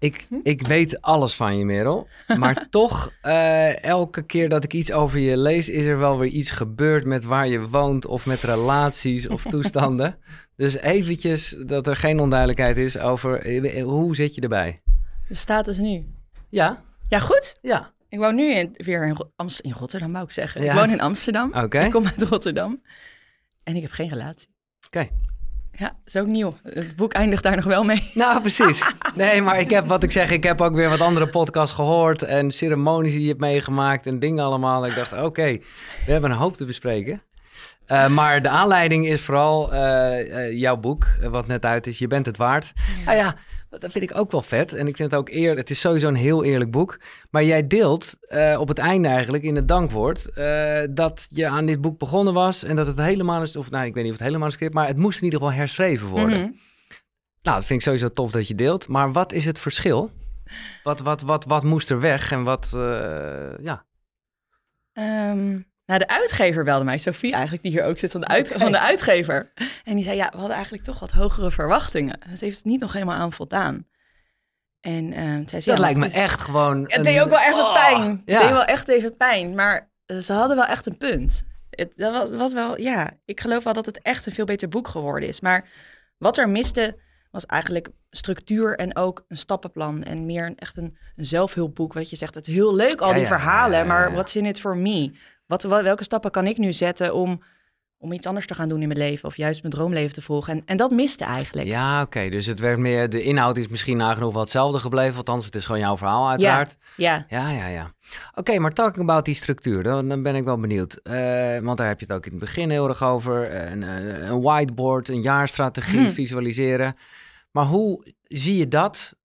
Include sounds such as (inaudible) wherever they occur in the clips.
Ik, ik weet alles van je, Merel. Maar (laughs) toch, eh, elke keer dat ik iets over je lees, is er wel weer iets gebeurd met waar je woont of met relaties of (laughs) toestanden. dus eventjes dat er geen onduidelijkheid is over eh, hoe zit je erbij? De status nu. Ja, Ja, goed. ja. Ik woon nu in, weer in, Ro- Amst- in Rotterdam, wou ik zeggen. Ja. Ik woon in Amsterdam. Oké. Ik kom uit Rotterdam. En ik heb geen relatie. Oké. Ja, is ook nieuw. Het boek eindigt daar nog wel mee. (laughs) Nou, precies. Nee, maar ik heb wat ik zeg, ik heb ook weer wat andere podcasts gehoord en ceremonies die je hebt meegemaakt en dingen allemaal. Ik dacht, oké, we hebben een hoop te bespreken. Eh, maar de aanleiding is vooral eh, eh, jouw boek, wat net uit is. Je bent het waard. Nou ja, dat vind ik ook wel vet. En ik vind het ook eer. Het is sowieso een heel eerlijk boek. Maar jij deelt eh, op het einde eigenlijk in het dankwoord eh, dat je aan dit boek begonnen was en dat het helemaal is, of nou, ik weet niet of het helemaal is, maar het moest in ieder geval herschreven worden. Mhm. Nou, dat vind ik sowieso tof dat je deelt. Maar wat is het verschil? Wat, wat, wat, wat moest er weg en wat, eh, ja. Ehm, nou, de uitgever belde mij, Sophie eigenlijk, die hier ook zit van de, uit, van de uitgever. En die zei, ja, we hadden eigenlijk toch wat hogere verwachtingen. Het heeft het niet nog helemaal aan voldaan. En toen zei ze, Dat ja, lijkt me het is- echt gewoon... Het een- deed ook wel echt Oh, pijn. Het deed wel echt even pijn. Maar eh, ze hadden wel echt een punt. Het, dat was, was wel, ja, ik geloof wel dat het echt een veel beter boek geworden is. Maar wat er miste, was eigenlijk structuur en ook een stappenplan. En meer een, echt een, een zelfhulpboek. Wat je zegt, het is heel leuk al Ja, die ja, verhalen. ja, Maar ja. what's in it for me? Wat, wel- welke stappen kan ik nu zetten om, om iets anders te gaan doen in mijn leven? Of juist mijn droomleven te volgen? En, en dat miste eigenlijk. Ja, oké. Dus het werd meer... De inhoud is misschien nagenoeg wel hetzelfde gebleven. Althans, het is gewoon jouw verhaal uiteraard. Ja, Ja, ja, ja. Oké, maar talking about die structuur, dan, dan ben ik wel benieuwd. Eh, want daar heb je het ook in het begin heel erg over. Een, een, een whiteboard, een jaarstrategie, Hm. visualiseren. Maar hoe zie je dat,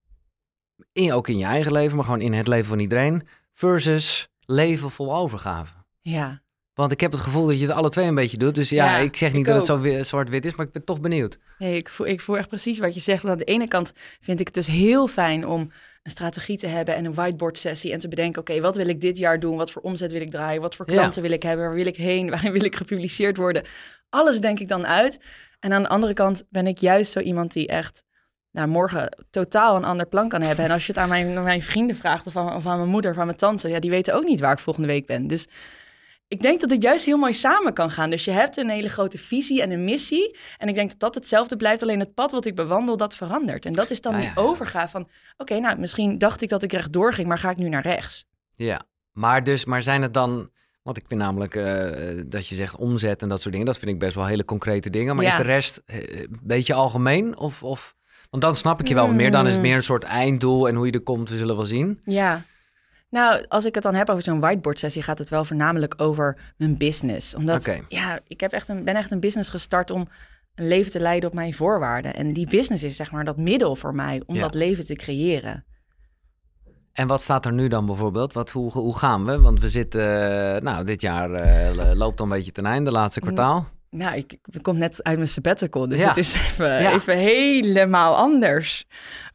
in, ook in je eigen leven, maar gewoon in het leven van iedereen, versus leven vol overgave? Ja. Want ik heb het gevoel dat je het alle twee een beetje doet. Dus ja, Ja, ik zeg niet ik dat het zo wi- zwart-wit is, maar ik ben toch benieuwd. Nee, ik voel, ik voel echt precies wat je zegt. Aan de ene kant vind ik het dus heel fijn om een strategie te hebben en een whiteboard sessie en te bedenken, oké, wat wil ik dit jaar doen? Wat voor omzet wil ik draaien? Wat voor Ja. klanten wil ik hebben? Waar wil ik heen? (laughs) Waarin wil ik gepubliceerd worden? Alles denk ik dan uit. En aan de andere kant ben ik juist zo iemand die echt nou, morgen totaal een ander plan kan hebben. En als je het aan mijn, aan mijn vrienden vraagt of aan, of aan mijn moeder of aan mijn tante, ja, die weten ook niet waar ik volgende week ben. Dus ik denk dat het juist heel mooi samen kan gaan. Dus je hebt een hele grote visie en een missie. En ik denk dat dat hetzelfde blijft. Alleen het pad wat ik bewandel, dat verandert. En dat is dan Ja, die ja, overgave van... Oké, nou, misschien dacht ik dat ik rechtdoor ging, maar ga ik nu naar rechts? Ja, maar, dus, maar zijn het dan... Want ik vind namelijk eh, dat je zegt omzet en dat soort dingen. Dat vind ik best wel hele concrete dingen. Maar Ja. is de rest eh, een beetje algemeen? Of, of, want dan snap ik je wel meer. Dan is het meer een soort einddoel. En hoe je er komt, we zullen wel zien. Ja. Nou, als ik het dan heb over zo'n whiteboard sessie, gaat het wel voornamelijk over mijn business. Omdat, ja, ik heb echt een, ben echt een business gestart om een leven te leiden op mijn voorwaarden. En die business is zeg maar dat middel voor mij om Ja. dat leven te creëren. En wat staat er nu dan bijvoorbeeld? Wat, hoe, hoe gaan we? Want we zitten... eh, nou, dit jaar eh, loopt al een beetje ten einde, laatste kwartaal. Nou, ik, ik kom net uit mijn sabbatical, dus Ja. het is even, Ja. even helemaal anders.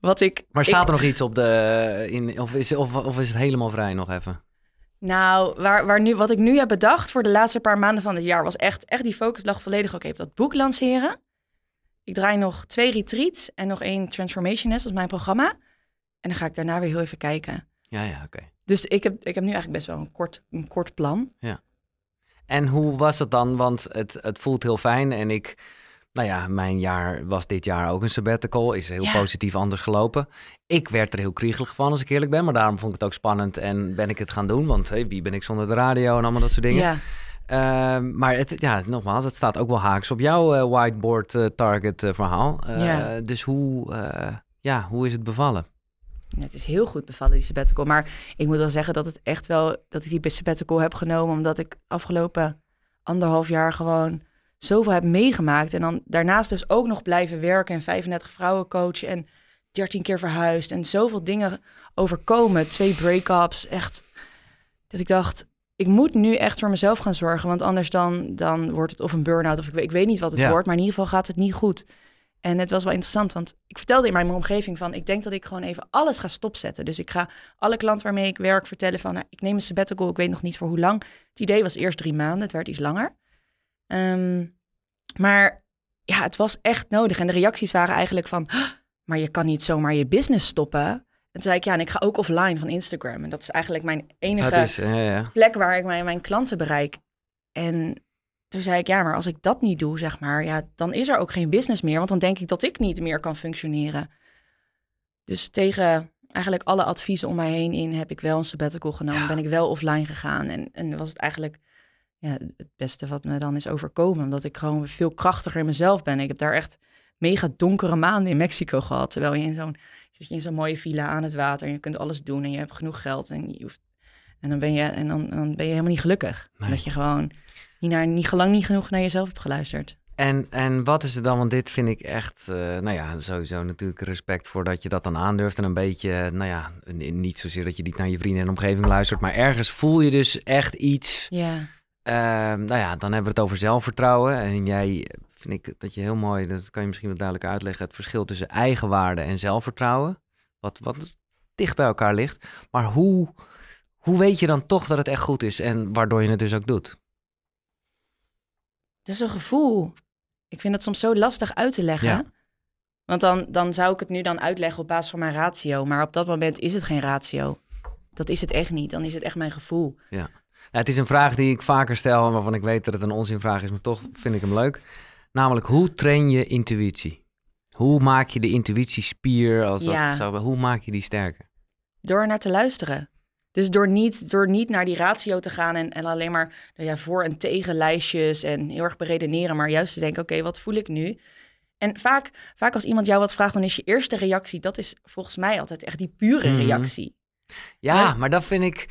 Wat ik, Maar ik- staat er nog iets op de... In, of, is, of, of is het helemaal vrij nog even? Nou, waar, waar nu, wat ik nu heb bedacht voor de laatste paar maanden van het jaar was echt, echt die focus lag volledig oké op dat boek lanceren. Ik draai nog twee retreats en nog één Transformation Nest als mijn programma. En dan ga ik daarna weer heel even kijken. Ja, ja, oké. Dus ik heb, ik heb nu eigenlijk best wel een kort, een kort plan. En hoe was het dan? Want het, het voelt heel fijn en ik... Nou ja, mijn jaar was dit jaar ook een sabbatical. Is heel Ja. positief anders gelopen. Ik werd er heel kriegelig van, als ik eerlijk ben. Maar daarom vond ik het ook spannend en ben ik het gaan doen. Want hey, wie ben ik zonder de radio en allemaal dat soort dingen. Ja. Ehm, maar het, ja, nogmaals, het staat ook wel haaks op jouw eh, whiteboard eh, target eh, verhaal. Ja. Dus hoe, ja, hoe is het bevallen? Het is heel goed bevallen, die sabbatical. Maar ik moet wel zeggen dat het echt wel... dat ik die sabbatical heb genomen... omdat ik afgelopen anderhalf jaar gewoon zoveel heb meegemaakt. En dan daarnaast dus ook nog blijven werken... en 35 vrouwen coachen en 13 keer verhuisd... en zoveel dingen overkomen. Twee break-ups, echt... dat ik dacht... Ik moet nu echt voor mezelf gaan zorgen, want anders dan, dan wordt het of een burn-out of ik weet, ik weet niet wat het Ja. wordt, maar in ieder geval gaat het niet goed. En het was wel interessant, want ik vertelde in mijn omgeving van... ik denk dat ik gewoon even alles ga stopzetten. Dus ik ga alle klanten waarmee ik werk vertellen van... Nou, ik neem een sabbatical, ik weet nog niet voor hoe lang. Het idee was eerst drie maanden, het werd iets langer. Ehm, maar ja, het was echt nodig. En de reacties waren eigenlijk van... "Huh, maar je kan niet zomaar je business stoppen. toen zei ik, ja, en ik ga ook offline van Instagram. En dat is eigenlijk mijn enige Dat is, ja. plek waar ik mijn, mijn klanten bereik. En toen zei ik, ja, maar als ik dat niet doe, zeg maar, ja, dan is er ook geen business meer. Want dan denk ik dat ik niet meer kan functioneren. Dus tegen eigenlijk alle adviezen om mij heen in heb ik wel een sabbatical genomen. Ja. Ben ik wel offline gegaan. En, en was het eigenlijk ja, het beste wat me dan is overkomen. Omdat ik gewoon veel krachtiger in mezelf ben. Ik heb daar echt mega donkere maanden in Mexico gehad. Terwijl je in zo'n zit je in zo'n mooie villa aan het water. En je kunt alles doen en je hebt genoeg geld. En, je hoeft, en dan ben je, en dan, dan ben je helemaal niet gelukkig. Nee. Dat je gewoon niet, naar, niet lang niet genoeg naar jezelf hebt geluisterd. En, en wat is er dan? Want dit vind ik echt, eh, nou ja, sowieso natuurlijk respect voor dat je dat dan aandurft. En een beetje, eh, nou ja, niet zozeer dat je niet naar je vrienden en omgeving luistert. Maar ergens voel je dus echt iets. Ja. Ehm, nou ja, dan hebben we het over zelfvertrouwen. En jij, vind ik dat je heel mooi, dat kan je misschien wat duidelijker uitleggen. Het verschil tussen eigenwaarde en zelfvertrouwen. Wat, wat dicht bij elkaar ligt. Maar hoe, hoe weet je dan toch dat het echt goed is en waardoor je het dus ook doet? Dat is een gevoel. Ik vind dat soms zo lastig uit te leggen. Ja. Want dan, dan zou ik het nu dan uitleggen op basis van mijn ratio. Maar op dat moment is het geen ratio. Dat is het echt niet. Dan is het echt mijn gevoel. Nou, het is een vraag die ik vaker stel waarvan ik weet dat het een onzinvraag is, maar toch vind ik hem leuk. Namelijk, hoe train je intuïtie? Hoe maak je de intuïtiespier, als dat Ja. zo, hoe maak je die sterker? Door naar te luisteren. Dus door niet, door niet naar die ratio te gaan en, en alleen maar nou ja, voor- en tegenlijstjes en heel erg beredeneren, maar juist te denken, oké, wat voel ik nu? En vaak, vaak als iemand jou wat vraagt, dan is je eerste reactie, dat is volgens mij altijd echt die pure Mhm. reactie. Ja, Ja. maar dat vind ik,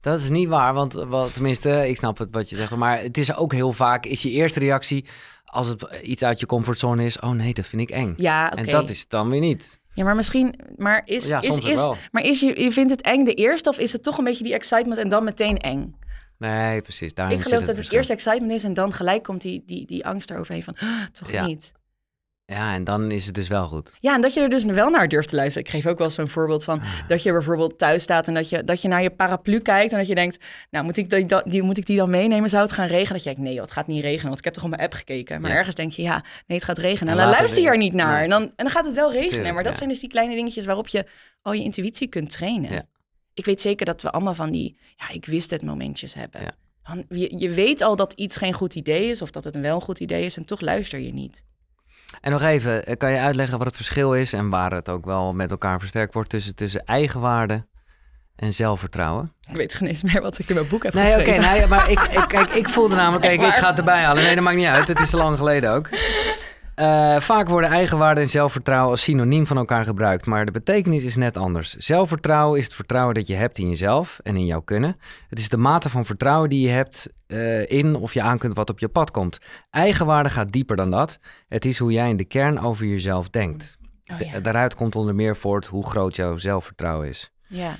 dat is niet waar, want wel, tenminste, ik snap het wat je zegt, maar het is ook heel vaak, is je eerste reactie, als het iets uit je comfortzone is, oh nee, dat vind ik eng. Ja. En dat is het dan weer niet. Ja, maar misschien, maar is, ja, is, is, maar is je, je vindt het eng de eerste of is het toch een beetje die excitement en dan meteen eng? Nee, precies. Daarin ik geloof dat het eerst excitement is en dan gelijk komt die, die, die angst eroverheen van, "Ah, toch Ja. niet. Ja, en dan is het dus wel goed. Ja, en dat je er dus wel naar durft te luisteren. Ik geef ook wel zo'n voorbeeld van Ah. dat je bijvoorbeeld thuis staat en dat je, dat je naar je paraplu kijkt en dat je denkt, nou moet ik die, die, moet ik die dan meenemen? Zou het gaan regenen? Dat je denkt, nee, joh, het gaat niet regenen, want ik heb toch op mijn app gekeken. Maar Ja. ergens denk je, ja, nee, het gaat regenen. En dan luister je er niet naar. Nee. En, dan, en dan gaat het wel regenen. Tuurlijk, maar dat ja. zijn dus die kleine dingetjes waarop je al je intuïtie kunt trainen. Ja. Ik weet zeker dat we allemaal van die, ja, ik wist het momentjes hebben. Je, je weet al dat iets geen goed idee is of dat het een wel een goed idee is en toch luister je niet. En nog even, eh, kan je uitleggen wat het verschil is en waar het ook wel met elkaar versterkt wordt tussen, tussen eigenwaarde en zelfvertrouwen? Ik weet geen eens meer wat ik in mijn boek heb Nee, oké, geschreven. nee, maar ik, ik, kijk, ik voelde namelijk, (laughs) kijk, ik ga het erbij halen. Nee, dat maakt niet uit, het is lang geleden ook. Eh, vaak worden eigenwaarde en zelfvertrouwen als synoniem van elkaar gebruikt, maar de betekenis is net anders. Zelfvertrouwen is het vertrouwen dat je hebt in jezelf en in jouw kunnen. Het is de mate van vertrouwen die je hebt eh, in of je aan kunt wat op je pad komt. Eigenwaarde gaat dieper dan dat. Het is hoe jij in de kern over jezelf denkt. Oh. Daaruit komt onder meer voort hoe groot jouw zelfvertrouwen is. ja.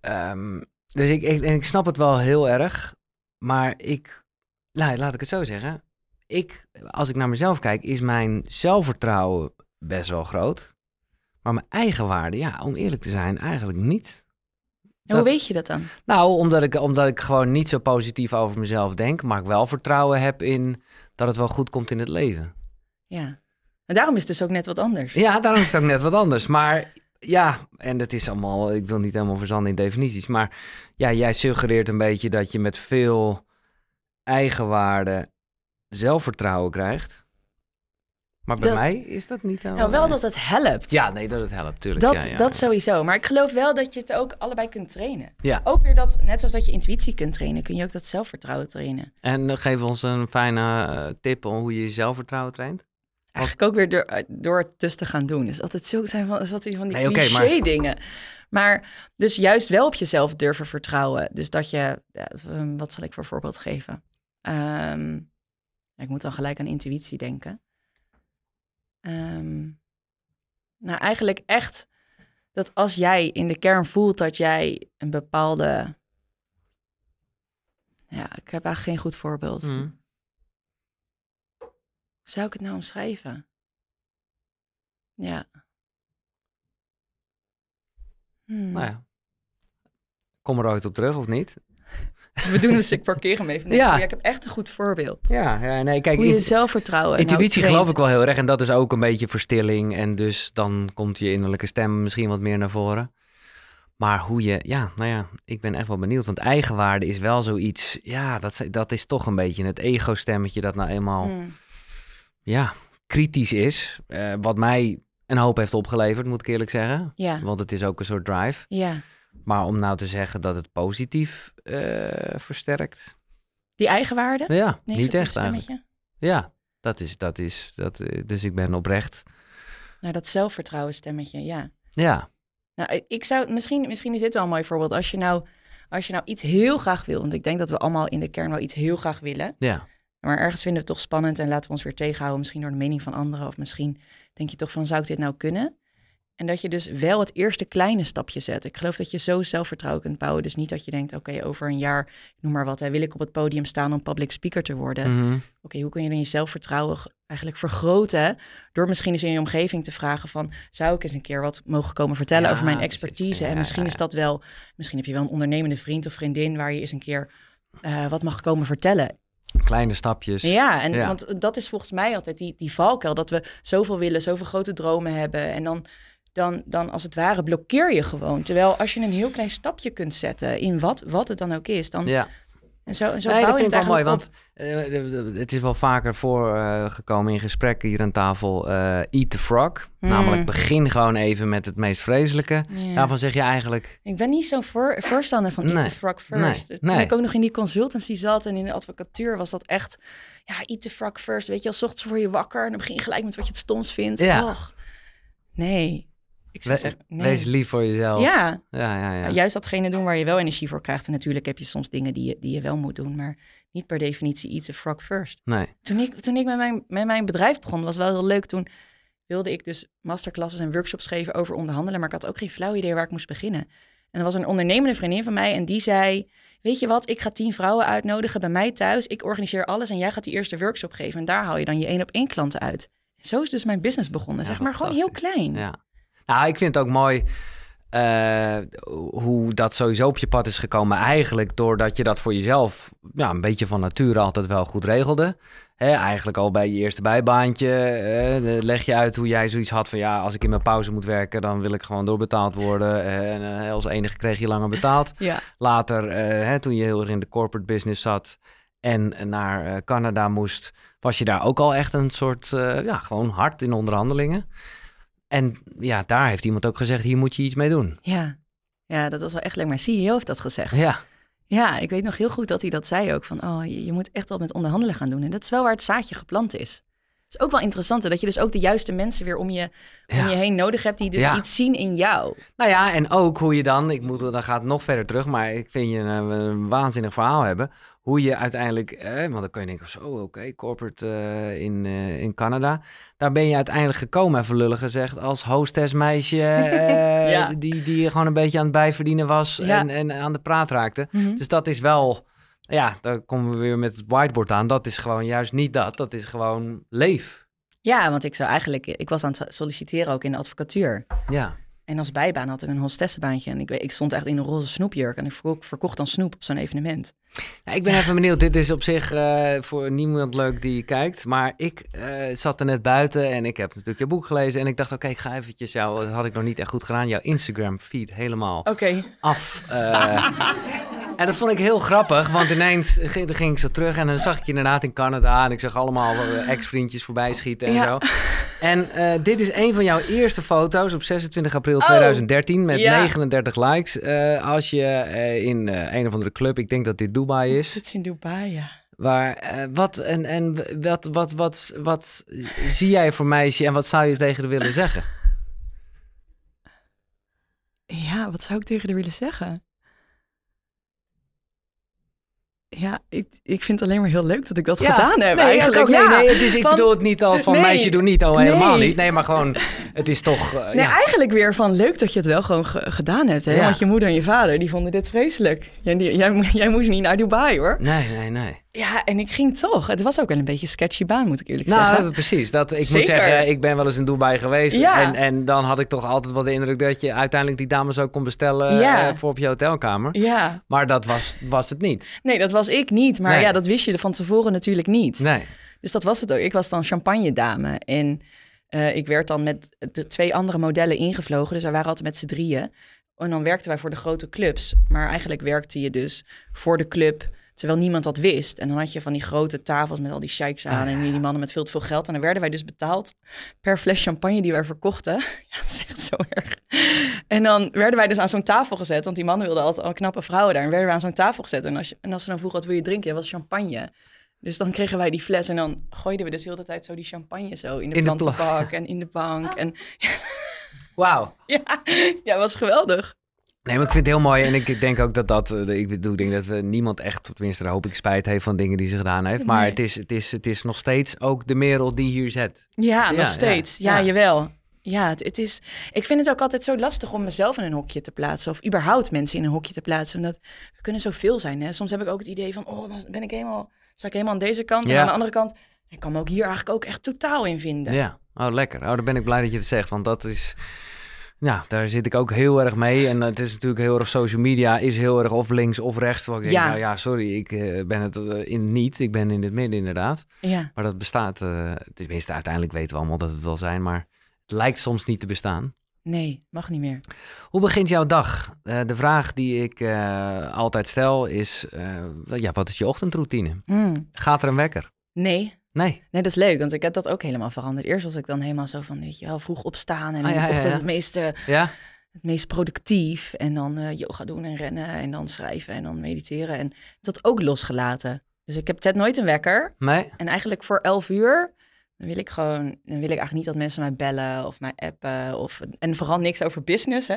Ehm, dus ik, ik, en ik snap het wel heel erg, maar ik, nou, laat ik het zo zeggen. Ik, als ik naar mezelf kijk, is mijn zelfvertrouwen best wel groot. Maar mijn eigen waarde, ja, om eerlijk te zijn, eigenlijk niet. En Dat- hoe weet je dat dan? Nou, omdat ik, omdat ik gewoon niet zo positief over mezelf denk, maar ik wel vertrouwen heb in dat het wel goed komt in het leven. Ja. En daarom is het dus ook net wat anders. Ja, daarom is het ook net wat anders. Maar ja, en het is allemaal, ik wil niet helemaal verzanden in definities. Maar ja, jij suggereert een beetje dat je met veel eigenwaarde zelfvertrouwen krijgt. Maar bij Dat- mij is dat niet helemaal. Nou, wel dat het helpt. Ja, nee, dat het helpt, tuurlijk. dat, ja, ja, dat sowieso. Maar ik geloof wel dat je het ook allebei kunt trainen. Ja. Ook weer dat, net zoals dat je intuïtie kunt trainen, kun je ook dat zelfvertrouwen trainen. En eh, geef ons een fijne eh, tip om hoe je je zelfvertrouwen traint. Eigenlijk ook weer door, eh, door het dus te gaan doen. Dus altijd zulke zijn van, wat van die Nee, cliché maar- dingen. Maar dus juist wel op jezelf durven vertrouwen. Dus dat je, ehm, wat zal ik voor voorbeeld geven? Ehm, ik moet dan gelijk aan intuïtie denken. Ehm, nou, eigenlijk echt dat als jij in de kern voelt dat jij een bepaalde. Ja, ik heb eigenlijk geen goed voorbeeld. Mm. Hoe zou ik het nou omschrijven? Ja. Hmm. Nou ja. Kom er ooit op terug of niet? We doen dus, ik parkeer hem even. Nee, Ja. ik heb echt een goed voorbeeld. Ja, ja nee, kijk, Hoe je zelfvertrouwen en intuïtie nou geloof ik wel heel erg. En dat is ook een beetje verstilling. En dus dan komt je innerlijke stem misschien wat meer naar voren. Maar hoe je, ja, nou ja, ik ben echt wel benieuwd. Want eigenwaarde is wel zoiets, ja, dat, dat is toch een beetje het ego-stemmetje dat nou eenmaal, Mm. ja, kritisch is. Eh, wat mij een hoop heeft opgeleverd, moet ik eerlijk zeggen. Ja, Want het is ook een soort drive. ja. Maar om nou te zeggen dat het positief eh, versterkt, Die eigenwaarde? ja, Nee, niet echt eigenlijk. Ja, dat is, dat is, dat, eh, dus ik ben oprecht, Nou, dat zelfvertrouwen stemmetje, ja. ja, Nou, ik zou, misschien, misschien is dit wel een mooi voorbeeld. Als je, nou, als je nou iets heel graag wil, want ik denk dat we allemaal in de kern wel iets heel graag willen. ja, Maar ergens vinden we het toch spannend en laten we ons weer tegenhouden. Misschien door de mening van anderen. Of misschien denk je toch van, zou ik dit nou kunnen? En dat je dus wel het eerste kleine stapje zet. Ik geloof dat je zo zelfvertrouwen kunt bouwen. Dus niet dat je denkt, oké, over een jaar, noem maar wat, hè, wil ik op het podium staan om public speaker te worden. mhm, Oké, hoe kun je dan je zelfvertrouwen eigenlijk vergroten? Door misschien eens in je omgeving te vragen van... zou ik eens een keer wat mogen komen vertellen Ja, over mijn expertise? Ja, en misschien ja, is dat wel... Misschien heb je wel een ondernemende vriend of vriendin... waar je eens een keer eh, wat mag komen vertellen. kleine stapjes. Ja, en want dat is volgens mij altijd die, die valkuil... dat we zoveel willen, zoveel grote dromen hebben... en dan, dan, dan als het ware blokkeer je gewoon. Terwijl als je een heel klein stapje kunt zetten... in wat, wat het dan ook is, dan... Ja, En zo, en zo nee, dat vind ik het wel mooi, want eh, het is wel vaker voorgekomen in gesprekken hier aan tafel. eh, eat the frog, Mm. namelijk begin gewoon even met het meest vreselijke. Daarvan zeg je eigenlijk, Ik ben niet zo'n voor, voorstander van eat Nee, the frog first. nee, Toen nee. ik ook nog in die consultancy zat en in de advocatuur was dat echt... Ja, eat the frog first. Weet je, als ochtends word je wakker en dan begin je gelijk met wat je het stomst vindt. Ja. Och. Nee. Ik zou we- zeggen, nee. wees lief voor jezelf. Ja. ja, ja. ja. Juist datgene doen waar je wel energie voor krijgt. En natuurlijk heb je soms dingen die je, die je wel moet doen, maar niet per definitie eat the frog first. Nee, Toen ik, toen ik met, mijn, met mijn bedrijf begon, was wel heel leuk. Toen wilde ik dus masterclasses en workshops geven over onderhandelen. Maar ik had ook geen flauw idee waar ik moest beginnen. En er was een ondernemende vriendin van mij en die zei... Weet je wat, ik ga tien vrouwen uitnodigen bij mij thuis. Ik organiseer alles en jij gaat die eerste workshop geven. En daar haal je dan je één op één klanten uit. Zo is dus mijn business begonnen. Ja, zeg maar gewoon heel klein. ja. Nou, ik vind het ook mooi eh, hoe dat sowieso op je pad is gekomen. Eigenlijk doordat je dat voor jezelf ja, een beetje van nature altijd wel goed regelde. Eigenlijk al bij je eerste bijbaantje eh, leg je uit hoe jij zoiets had van... ja, als ik in mijn pauze moet werken, dan wil ik gewoon doorbetaald worden. eh, en eh, als enige kreeg je langer betaald. Ja. Later, hè, toen je heel erg in de corporate business zat en naar Canada moest, was je daar ook al echt een soort, eh, ja, gewoon hard in onderhandelingen. En ja, daar heeft iemand ook gezegd, hier moet je iets mee doen. Ja. ja, dat was wel echt leuk. Mijn CEO heeft dat gezegd. Ja, Ja, ik weet nog heel goed dat hij dat zei ook. Van, oh, je, je moet echt wel met onderhandelen gaan doen. En dat is wel waar het zaadje geplant is. Het is ook wel interessant hè, dat je dus ook de juiste mensen weer om je, om Ja. je heen nodig hebt... die dus Ja. iets zien in jou. nou ja, en ook hoe je dan, ik moet, dan gaat het nog verder terug, maar ik vind je een, een waanzinnig verhaal hebben. Hoe je uiteindelijk, eh, want dan kun je denken, zo oké, corporate eh, in, eh, in Canada. Daar ben je uiteindelijk gekomen, even lullig gezegd, als hostessmeisje (laughs) eh, Ja. die, die gewoon een beetje aan het bijverdienen was Ja. en, en aan de praat raakte. Mhm. Dus dat is wel, ja, daar komen we weer met het whiteboard aan. Dat is gewoon juist niet dat, dat is gewoon leef. Ja, want ik zou eigenlijk... Ik was aan het solliciteren ook in de advocatuur. Ja, En als bijbaan had ik een hostessenbaantje. En ik, ik stond echt in een roze snoepjurk. En ik verkocht, dan snoep op zo'n evenement. Ja, ik ben even benieuwd. Dit is op zich eh, voor niemand leuk die kijkt. Maar ik eh, zat er net buiten en ik heb natuurlijk je boek gelezen. En ik dacht, oké, ik ga eventjes jou, dat had ik nog niet echt goed gedaan, jouw Instagram feed helemaal af. eh. (laughs) en dat vond ik heel grappig, want ineens ging, ik zo terug en dan zag ik je inderdaad in Canada. En ik zag allemaal eh, ex-vriendjes voorbij schieten en Ja. zo. En eh, dit is een van jouw eerste foto's op 26 april Oh, 2013 met ja. 39 likes. Eh, als je in een of andere club, ik denk dat dit Dubai is. Dit is in Dubai, ja. Waar, wat, en, en wat, wat, wat, wat zie jij voor meisje en wat zou je tegen haar willen zeggen? Ja, wat zou ik tegen haar willen zeggen? Ja, ik, ik vind het alleen maar heel leuk dat ik dat gedaan heb. nee, eigenlijk. ik ook. Nee, ja. nee, het is, ik Van- bedoel het niet al van Nee, meisje doe niet, al helemaal nee. niet. Nee, maar gewoon, het is toch, eh, Nee, ja. eigenlijk weer van leuk dat je het wel gewoon ge- gedaan hebt. Hè? Ja. Want je moeder en je vader, die vonden dit vreselijk. Jij, die- jij, (laughs) jij moest niet naar Dubai, hoor. Nee, nee, nee. Ja, en ik ging toch. Het was ook wel een beetje een sketchy baan, moet ik eerlijk Nou, zeggen. precies. Dat, ik moet zeggen, ik ben wel eens in Dubai geweest. Ja. En, en dan had ik toch altijd wel de indruk dat je uiteindelijk die dames ook kon bestellen Ja. eh, voor op je hotelkamer. Ja, Maar dat was, was het niet. nee, dat was ik niet. Maar Nee. ja, dat wist je van tevoren natuurlijk niet. Nee. Dus dat was het ook. Ik was dan champagne dame. En eh, ik werd dan met de twee andere modellen ingevlogen. Dus wij waren altijd met z'n drieën. En dan werkten wij voor de grote clubs. Maar eigenlijk werkte je dus voor de club... terwijl niemand dat wist. En dan had je van die grote tafels met al die sheiks aan... Ah, en die mannen met veel te veel geld. En dan werden wij dus betaald per fles champagne die wij verkochten. (laughs) Ja, dat is echt zo erg. En dan werden wij dus aan zo'n tafel gezet... want die mannen wilden altijd al knappe vrouwen daar. En werden we aan zo'n tafel gezet. En als, je, en als ze dan vroegen, wat wil je drinken? Dat was champagne. Dus dan kregen wij die fles en dan gooiden we dus de hele tijd zo die champagne zo in de In de plantenbak en in de bank. En (laughs) Wauw. ja, ja, was geweldig. Nee, maar ik vind het heel mooi. En ik, ik denk ook dat dat... eh, Ik bedoel, ik denk dat we niemand echt, tenminste daar hoop ik, spijt heeft van dingen die ze gedaan heeft. Maar Nee. het, is, het, is, het is nog steeds ook de merel die hier zet. Ja, Ja, nog steeds. ja, Ja, ja. jawel. Ja, het, het is, ik vind het ook altijd zo lastig om mezelf in een hokje te plaatsen. Of überhaupt mensen in een hokje te plaatsen. Omdat we kunnen zoveel zijn. Hè? Soms heb ik ook het idee van, oh, dan ben ik helemaal, sta ik helemaal aan deze kant. En Ja. aan de andere kant, ik kan me ook hier eigenlijk ook echt totaal in vinden. Ja, oh lekker. Oh, dan ben ik blij dat je het zegt, want dat is... Ja, daar zit ik ook heel erg mee. En het is natuurlijk heel erg social media, is heel erg of links of rechts. Waar ik denk, Ja. nou ja, sorry, ik eh, ben het eh, in niet. Ik ben in het midden inderdaad. ja. Maar dat bestaat, eh tenminste uiteindelijk weten we allemaal dat het wel zijn, maar het lijkt soms niet te bestaan. Nee, mag niet meer. Hoe begint jouw dag? De vraag die ik altijd stel is, ja, wat is je ochtendroutine? Hmm. Gaat er een wekker? Nee, Nee. Nee, dat is leuk, want ik heb dat ook helemaal veranderd. Eerst was ik dan helemaal zo van, weet je wel, vroeg opstaan en Ah, ja, het, meest, eh, Ja? het meest productief. En dan eh, yoga doen en rennen en dan schrijven en dan mediteren. En dat ook losgelaten. Dus ik heb zet nooit een wekker. Nee? En eigenlijk voor elf uur, dan wil ik gewoon, dan wil ik eigenlijk niet dat mensen mij bellen of mij appen. Of, en vooral niks over business, hè.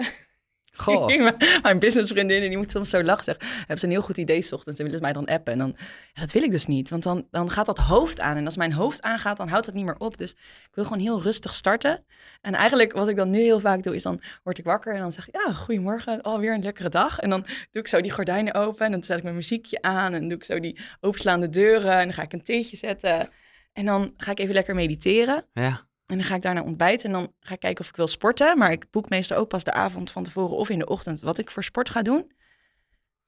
Goh. (laughs) Mijn- businessvriendin, die moet soms zo lachen. Zeggen, hebben ze een heel goed idee 's ochtends en willen ze mij dan appen. En dan, ja, dat wil ik dus niet. Want dan, dan gaat dat hoofd aan. En als mijn hoofd aangaat, dan houdt het niet meer op. Dus ik wil gewoon heel rustig starten. En eigenlijk wat ik dan nu heel vaak doe, is dan word ik wakker en dan zeg ik, ja, goedemorgen, alweer een lekkere dag. En dan doe ik zo die gordijnen open en dan zet ik mijn muziekje aan. En doe ik zo die openslaande deuren en dan ga ik een theetje zetten. En dan ga ik even lekker mediteren. Ja. En dan ga ik daarna ontbijten en dan ga ik kijken of ik wil sporten. Maar ik boek meestal ook pas de avond van tevoren of in de ochtend wat ik voor sport ga doen.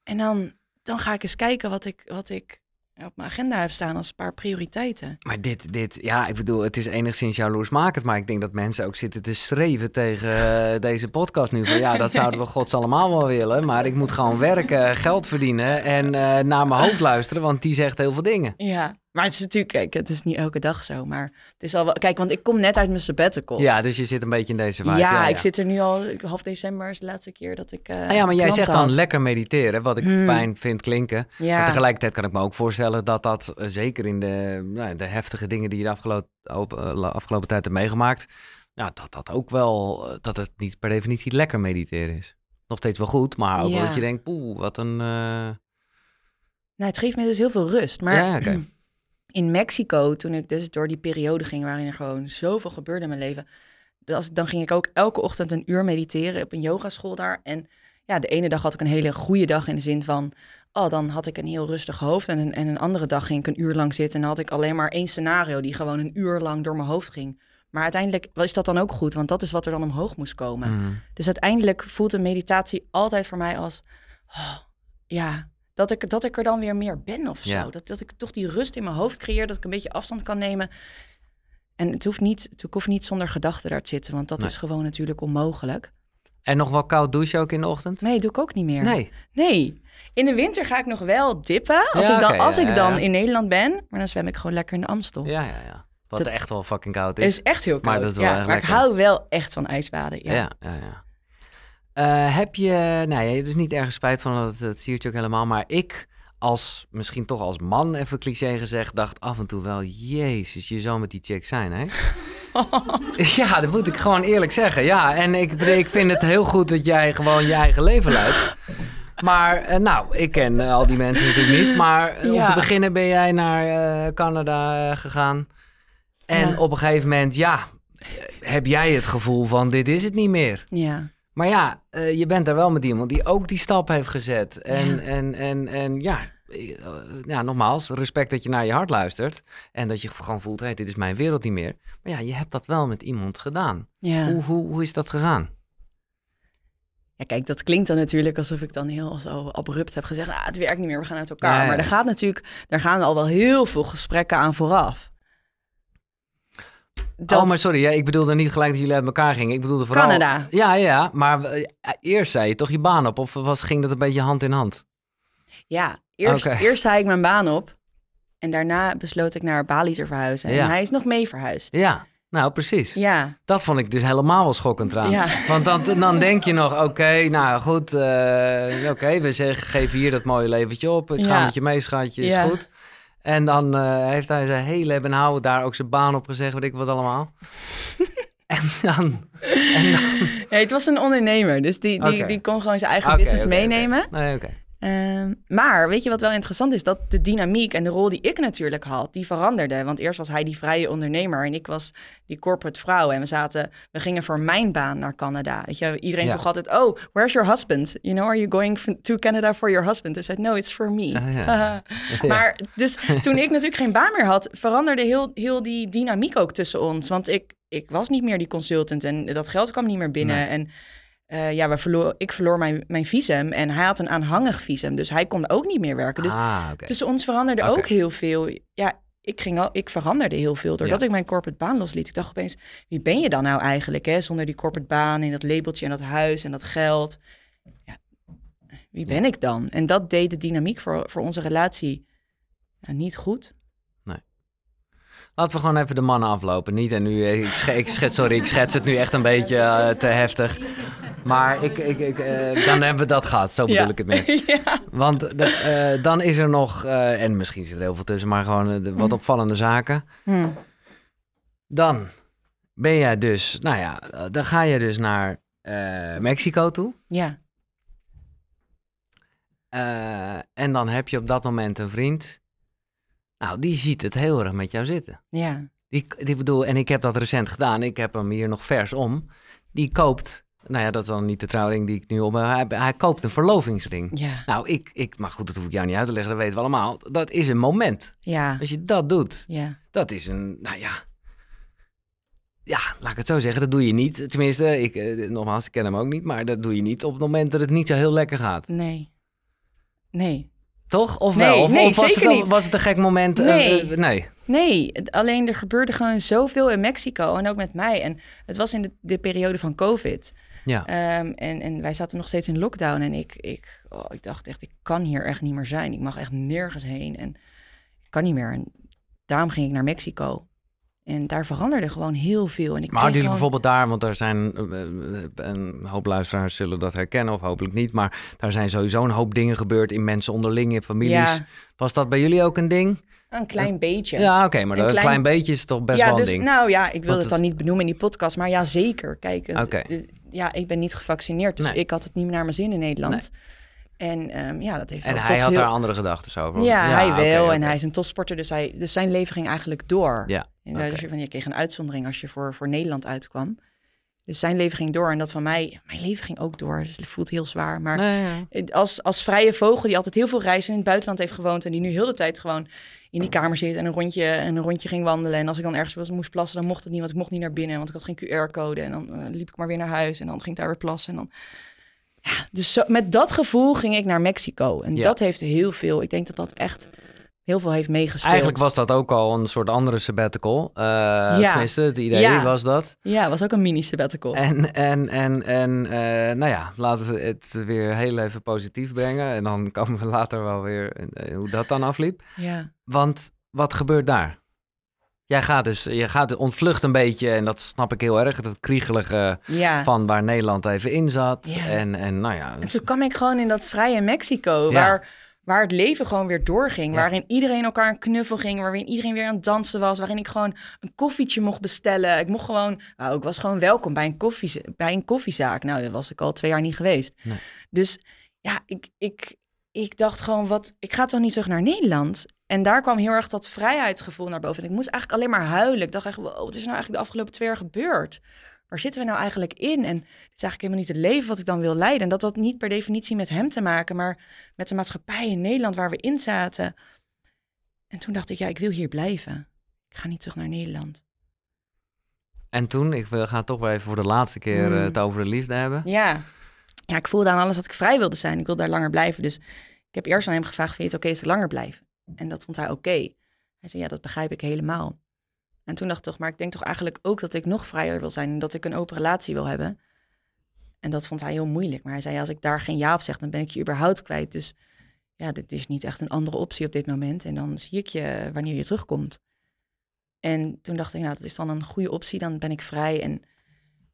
En dan, dan ga ik eens kijken wat ik, wat ik op mijn agenda heb staan als een paar prioriteiten. Maar dit, dit, ja, ik bedoel, het is enigszins jaloersmakend, maar ik denk dat mensen ook zitten te schreven tegen eh, deze podcast nu. Van ja, dat zouden we (laughs) gods allemaal wel willen, maar ik moet gewoon werken, geld verdienen en eh, naar mijn hoofd luisteren, want die zegt heel veel dingen. Ja, maar het is natuurlijk, kijk, het is niet elke dag zo. Maar het is al wel, kijk, want ik kom net uit mijn sabbatical. Ja, dus je zit een beetje in deze vibe. ja, ik zit er nu al, half december is de laatste keer dat ik. eh, Ah ja, maar jij zegt dan had. lekker mediteren, wat ik Hmm. fijn vind klinken. Maar Ja, tegelijkertijd kan ik me ook voorstellen dat dat eh, zeker in de, nou, de heftige dingen die je de afgelopen, op- eh, afgelopen tijd hebt meegemaakt, nou, dat dat ook wel, dat het niet per definitie lekker mediteren is. Nog steeds wel goed, maar ook Ja. dat je denkt, poeh, wat een... nou, het geeft me dus heel veel rust. Maar Ja, oké. (clears throat) in Mexico, toen ik dus door die periode ging waarin er gewoon zoveel gebeurde in mijn leven, dus dan ging ik ook elke ochtend een uur mediteren op een yogaschool daar. En ja, de ene dag had ik een hele goede dag in de zin van, oh, dan had ik een heel rustig hoofd. En een, en een andere dag ging ik een uur lang zitten en had ik alleen maar één scenario die gewoon een uur lang door mijn hoofd ging. Maar uiteindelijk is dat dan ook goed, want dat is wat er dan omhoog moest komen. mm. Dus uiteindelijk voelt een meditatie altijd voor mij als, oh, ja, dat ik, dat ik er dan weer meer ben of zo. Ja. Dat, dat ik toch die rust in mijn hoofd creëer, dat ik een beetje afstand kan nemen. En het hoeft niet, het hoeft niet zonder gedachten daar te zitten, want dat Nee. is gewoon natuurlijk onmogelijk. En nog wel koud douchen ook in de ochtend? Nee, doe ik ook niet meer. Nee. Nee. In de winter ga ik nog wel dippen, als Ja, ik dan, als ja, ik dan in Nederland ben. Maar dan zwem ik gewoon lekker in de Amstel. Ja, ja, ja. Wat Dat- echt wel fucking koud Het is. is echt heel Maar koud. dat is wel ja, maar ik hou wel echt van ijsbaden. Ja. Ja, ja, Eh, heb je, nou, je hebt dus niet ergens spijt van, dat, dat zie je ook helemaal, maar ik als, misschien toch als man, even cliché gezegd, dacht af en toe wel, jezus, je zou met die chick zijn, hè? (laughs) ja, dat moet ik gewoon eerlijk zeggen, ja. En ik, ik vind het heel goed dat jij gewoon je eigen leven leidt. Maar, eh, nou, ik ken eh, al die mensen natuurlijk niet, maar om te beginnen ben jij naar Canada gegaan. En Ja. op een gegeven moment, ja, heb jij het gevoel van, dit is het niet meer. ja. Maar ja, eh, je bent er wel met iemand die ook die stap heeft gezet. En, Ja. en, en, en ja, eh, ja, nogmaals, respect dat je naar je hart luistert. En dat je gewoon voelt, hey, dit is mijn wereld niet meer. Maar ja, je hebt dat wel met iemand gedaan. Ja. Hoe, hoe, hoe is dat gegaan? Ja, kijk, dat klinkt dan natuurlijk alsof ik dan heel zo abrupt heb gezegd, ah, het werkt niet meer, we gaan uit elkaar. Nee. Maar er gaat natuurlijk, daar gaan al wel heel veel gesprekken aan vooraf. Oh, maar sorry, ja, ik bedoelde niet gelijk dat jullie uit elkaar gingen. Ik bedoelde vooral... Canada. Ja, ja, maar eh, eerst zei je toch je baan op? Of was, ging dat een beetje hand in hand? Ja, eerst, eerst zei ik mijn baan op en daarna besloot ik naar Bali te verhuizen. En Ja. hij is nog mee verhuisd. Ja, nou precies. Ja, Dat vond ik dus helemaal wel schokkend eraan. Ja. Want dan, dan denk je nog, oké, nou goed, eh, oké, we zeggen, geef hier dat mooie leventje op. Ik ga met je mee, schatje, is Ja. goed. En dan eh, heeft hij zijn hele houden daar ook zijn baan op gezegd, weet ik wat allemaal. (laughs) en dan... En dan Ja, het was een ondernemer, dus die, die, die kon gewoon zijn eigen business meenemen. Nee, oké. Ehm, maar weet je wat wel interessant is? Dat de dynamiek en de rol die ik natuurlijk had, die veranderde. Want eerst was hij die vrije ondernemer en ik was die corporate vrouw. En we zaten, we gingen voor mijn baan naar Canada. Weet je, iedereen Ja. vroeg altijd, oh, where's your husband? You know, are you going to Canada for your husband? I said, no, it's for me. Ah, (laughs) ja. maar dus toen ik natuurlijk geen baan meer had, veranderde heel, heel die dynamiek ook tussen ons. Want ik, ik was niet meer die consultant en dat geld kwam niet meer binnen. Nee. En eh, ja, we verloor, ik verloor mijn, mijn visum en hij had een aanhangig visum. Dus hij kon ook niet meer werken. Dus ah, tussen ons veranderde ook heel veel. Ja, ik, ging al, ik veranderde heel veel doordat Ja. ik mijn corporate baan losliet. Ik dacht opeens, wie ben je dan nou eigenlijk? Hè? Zonder die corporate baan en dat labeltje en dat huis en dat geld. Ja, wie ben ik dan? En dat deed de dynamiek voor, voor onze relatie niet goed. Laten we gewoon even de mannen aflopen. Niet en nu, eh, ik, sch ik schets, sorry, ik schets het nu echt een beetje eh, te heftig. Maar ik, ik, ik, eh, dan hebben we dat gehad, zo bedoel Ja. ik het meer. (laughs) ja. Want de- eh, dan is er nog, eh, en misschien zit er heel veel tussen, maar gewoon de- wat opvallende zaken. Hm. Dan ben jij dus, nou ja, dan ga je dus naar Mexico toe. ja. En dan heb je op dat moment een vriend. Nou, die ziet het heel erg met jou zitten. Ja. Die, die bedoel, en ik heb dat recent gedaan. Ik heb hem hier nog vers om. Die koopt, nou ja, dat is dan niet de trouwring die ik nu op heb. Hij, hij koopt een verlovingsring. Ja. Nou, ik, ik, maar goed, dat hoef ik jou niet uit te leggen, dat weten we allemaal. Dat is een moment. Ja. Als je dat doet, Ja. dat is een, nou ja. Ja, laat ik het zo zeggen, dat doe je niet. Tenminste, ik, eh, nogmaals, ik ken hem ook niet, maar dat doe je niet op het moment dat het niet zo heel lekker gaat. Nee. Nee. Toch? Of Nee, wel? Of, nee, of was, zeker het, niet. was het een gek moment? Eh, Nee. eh, nee. Nee, het- alleen er gebeurde gewoon zoveel in Mexico en ook met mij. En het was in de, de periode van COVID. Ja. Ehm, en, en wij zaten nog steeds in lockdown. En ik, ik, oh, ik dacht echt, ik kan hier echt niet meer zijn. Ik mag echt nergens heen. En ik kan niet meer. En daarom ging ik naar Mexico. En daar veranderde gewoon heel veel. En ik Maar jullie gewoon- bijvoorbeeld daar, want er zijn eh, eh, een hoop luisteraars zullen dat herkennen of hopelijk niet, maar daar zijn sowieso een hoop dingen gebeurd in mensen onderling, in families. Ja, Was dat bij jullie ook een ding? een klein beetje. Ja, oké, maar Een klein... klein- beetje is toch best ja, wel een dus, ding. Nou ja, ik wil het dan niet benoemen in die podcast, maar ja, zeker. Kijk, het- ja, ik ben niet gevaccineerd, dus Nee. ik had het niet meer naar mijn zin in Nederland. En ehm, ja, dat heeft en hij had heel- daar andere gedachten over. Ja, hij oké, wel. En hij is een topsporter, dus, hij, dus zijn leven ging eigenlijk door. Ja, En dus oké. je, van, je kreeg een uitzondering als je voor, voor Nederland uitkwam. Dus zijn leven ging door en dat van mij, mijn leven ging ook door. Dus het voelt heel zwaar. Maar Nee, ja. als, als vrije vogel die altijd heel veel reizen in het buitenland heeft gewoond... en die nu heel de tijd gewoon in die kamer zit en een rondje, en een rondje ging wandelen. En als ik dan ergens was, moest plassen, dan mocht het niet, want ik mocht niet naar binnen. Want ik had geen QR-code en dan eh, liep ik maar weer naar huis en dan ging ik daar weer plassen. En dan... ja, dus zo, met dat gevoel ging ik naar Mexico. En Ja. dat heeft heel veel, ik denk dat dat echt heel veel heeft meegespeeld. Eigenlijk was dat ook al een soort andere sabbatical. Eh Ja. Tenminste, het idee Ja. was dat. Ja, was ook een mini sabbatical. En, en, en, en eh, nou ja, laten we het weer heel even positief brengen. En dan (laughs) komen we later wel weer eh, hoe dat dan afliep. Ja. Want wat gebeurt daar? Jij gaat dus, je gaat ontvlucht een beetje, en dat snap ik heel erg, dat kriegelige Ja. van waar Nederland even in zat. Ja. En, en nou ja, En toen kwam ik gewoon in dat vrije Mexico, Ja. waar, waar het leven gewoon weer doorging. Ja. Waarin iedereen elkaar een knuffel ging, waarin iedereen weer aan het dansen was. Waarin ik gewoon een koffietje mocht bestellen. Ik mocht gewoon, nou, ik was gewoon welkom bij een, koffie, bij een koffiezaak. Nou, dat was ik al twee jaar niet geweest. Nee. Dus ja, ik, ik, ik dacht gewoon, wat, ik ga toch niet terug naar Nederland? En daar kwam heel erg dat vrijheidsgevoel naar boven. En ik moest eigenlijk alleen maar huilen. Ik dacht echt, wow, wat is nou eigenlijk de afgelopen twee jaar gebeurd? Waar zitten we nou eigenlijk in? En dit is eigenlijk helemaal niet het leven wat ik dan wil leiden. En dat had niet per definitie met hem te maken, maar met de maatschappij in Nederland waar we in zaten. En toen dacht ik, ja, ik wil hier blijven. Ik ga niet terug naar Nederland. En toen, ik wil- ga toch wel even voor de laatste keer eh, Hmm. het over de liefde hebben. Ja. ja, ik voelde aan alles dat ik vrij wilde zijn. Ik wilde daar langer blijven. Dus ik heb eerst aan hem gevraagd, vind je het oké als ik langer blijf? En dat vond hij oké. Hij zei, ja, dat begrijp ik helemaal. En toen dacht ik toch, maar ik denk toch eigenlijk ook dat ik nog vrijer wil zijn... en dat ik een open relatie wil hebben. En dat vond hij heel moeilijk. Maar hij zei, als ik daar geen ja op zeg, dan ben ik je überhaupt kwijt. Dus ja, dit is niet echt een andere optie op dit moment. En dan zie ik je wanneer je terugkomt. En toen dacht ik, nou, dat is dan een goede optie. Dan ben ik vrij en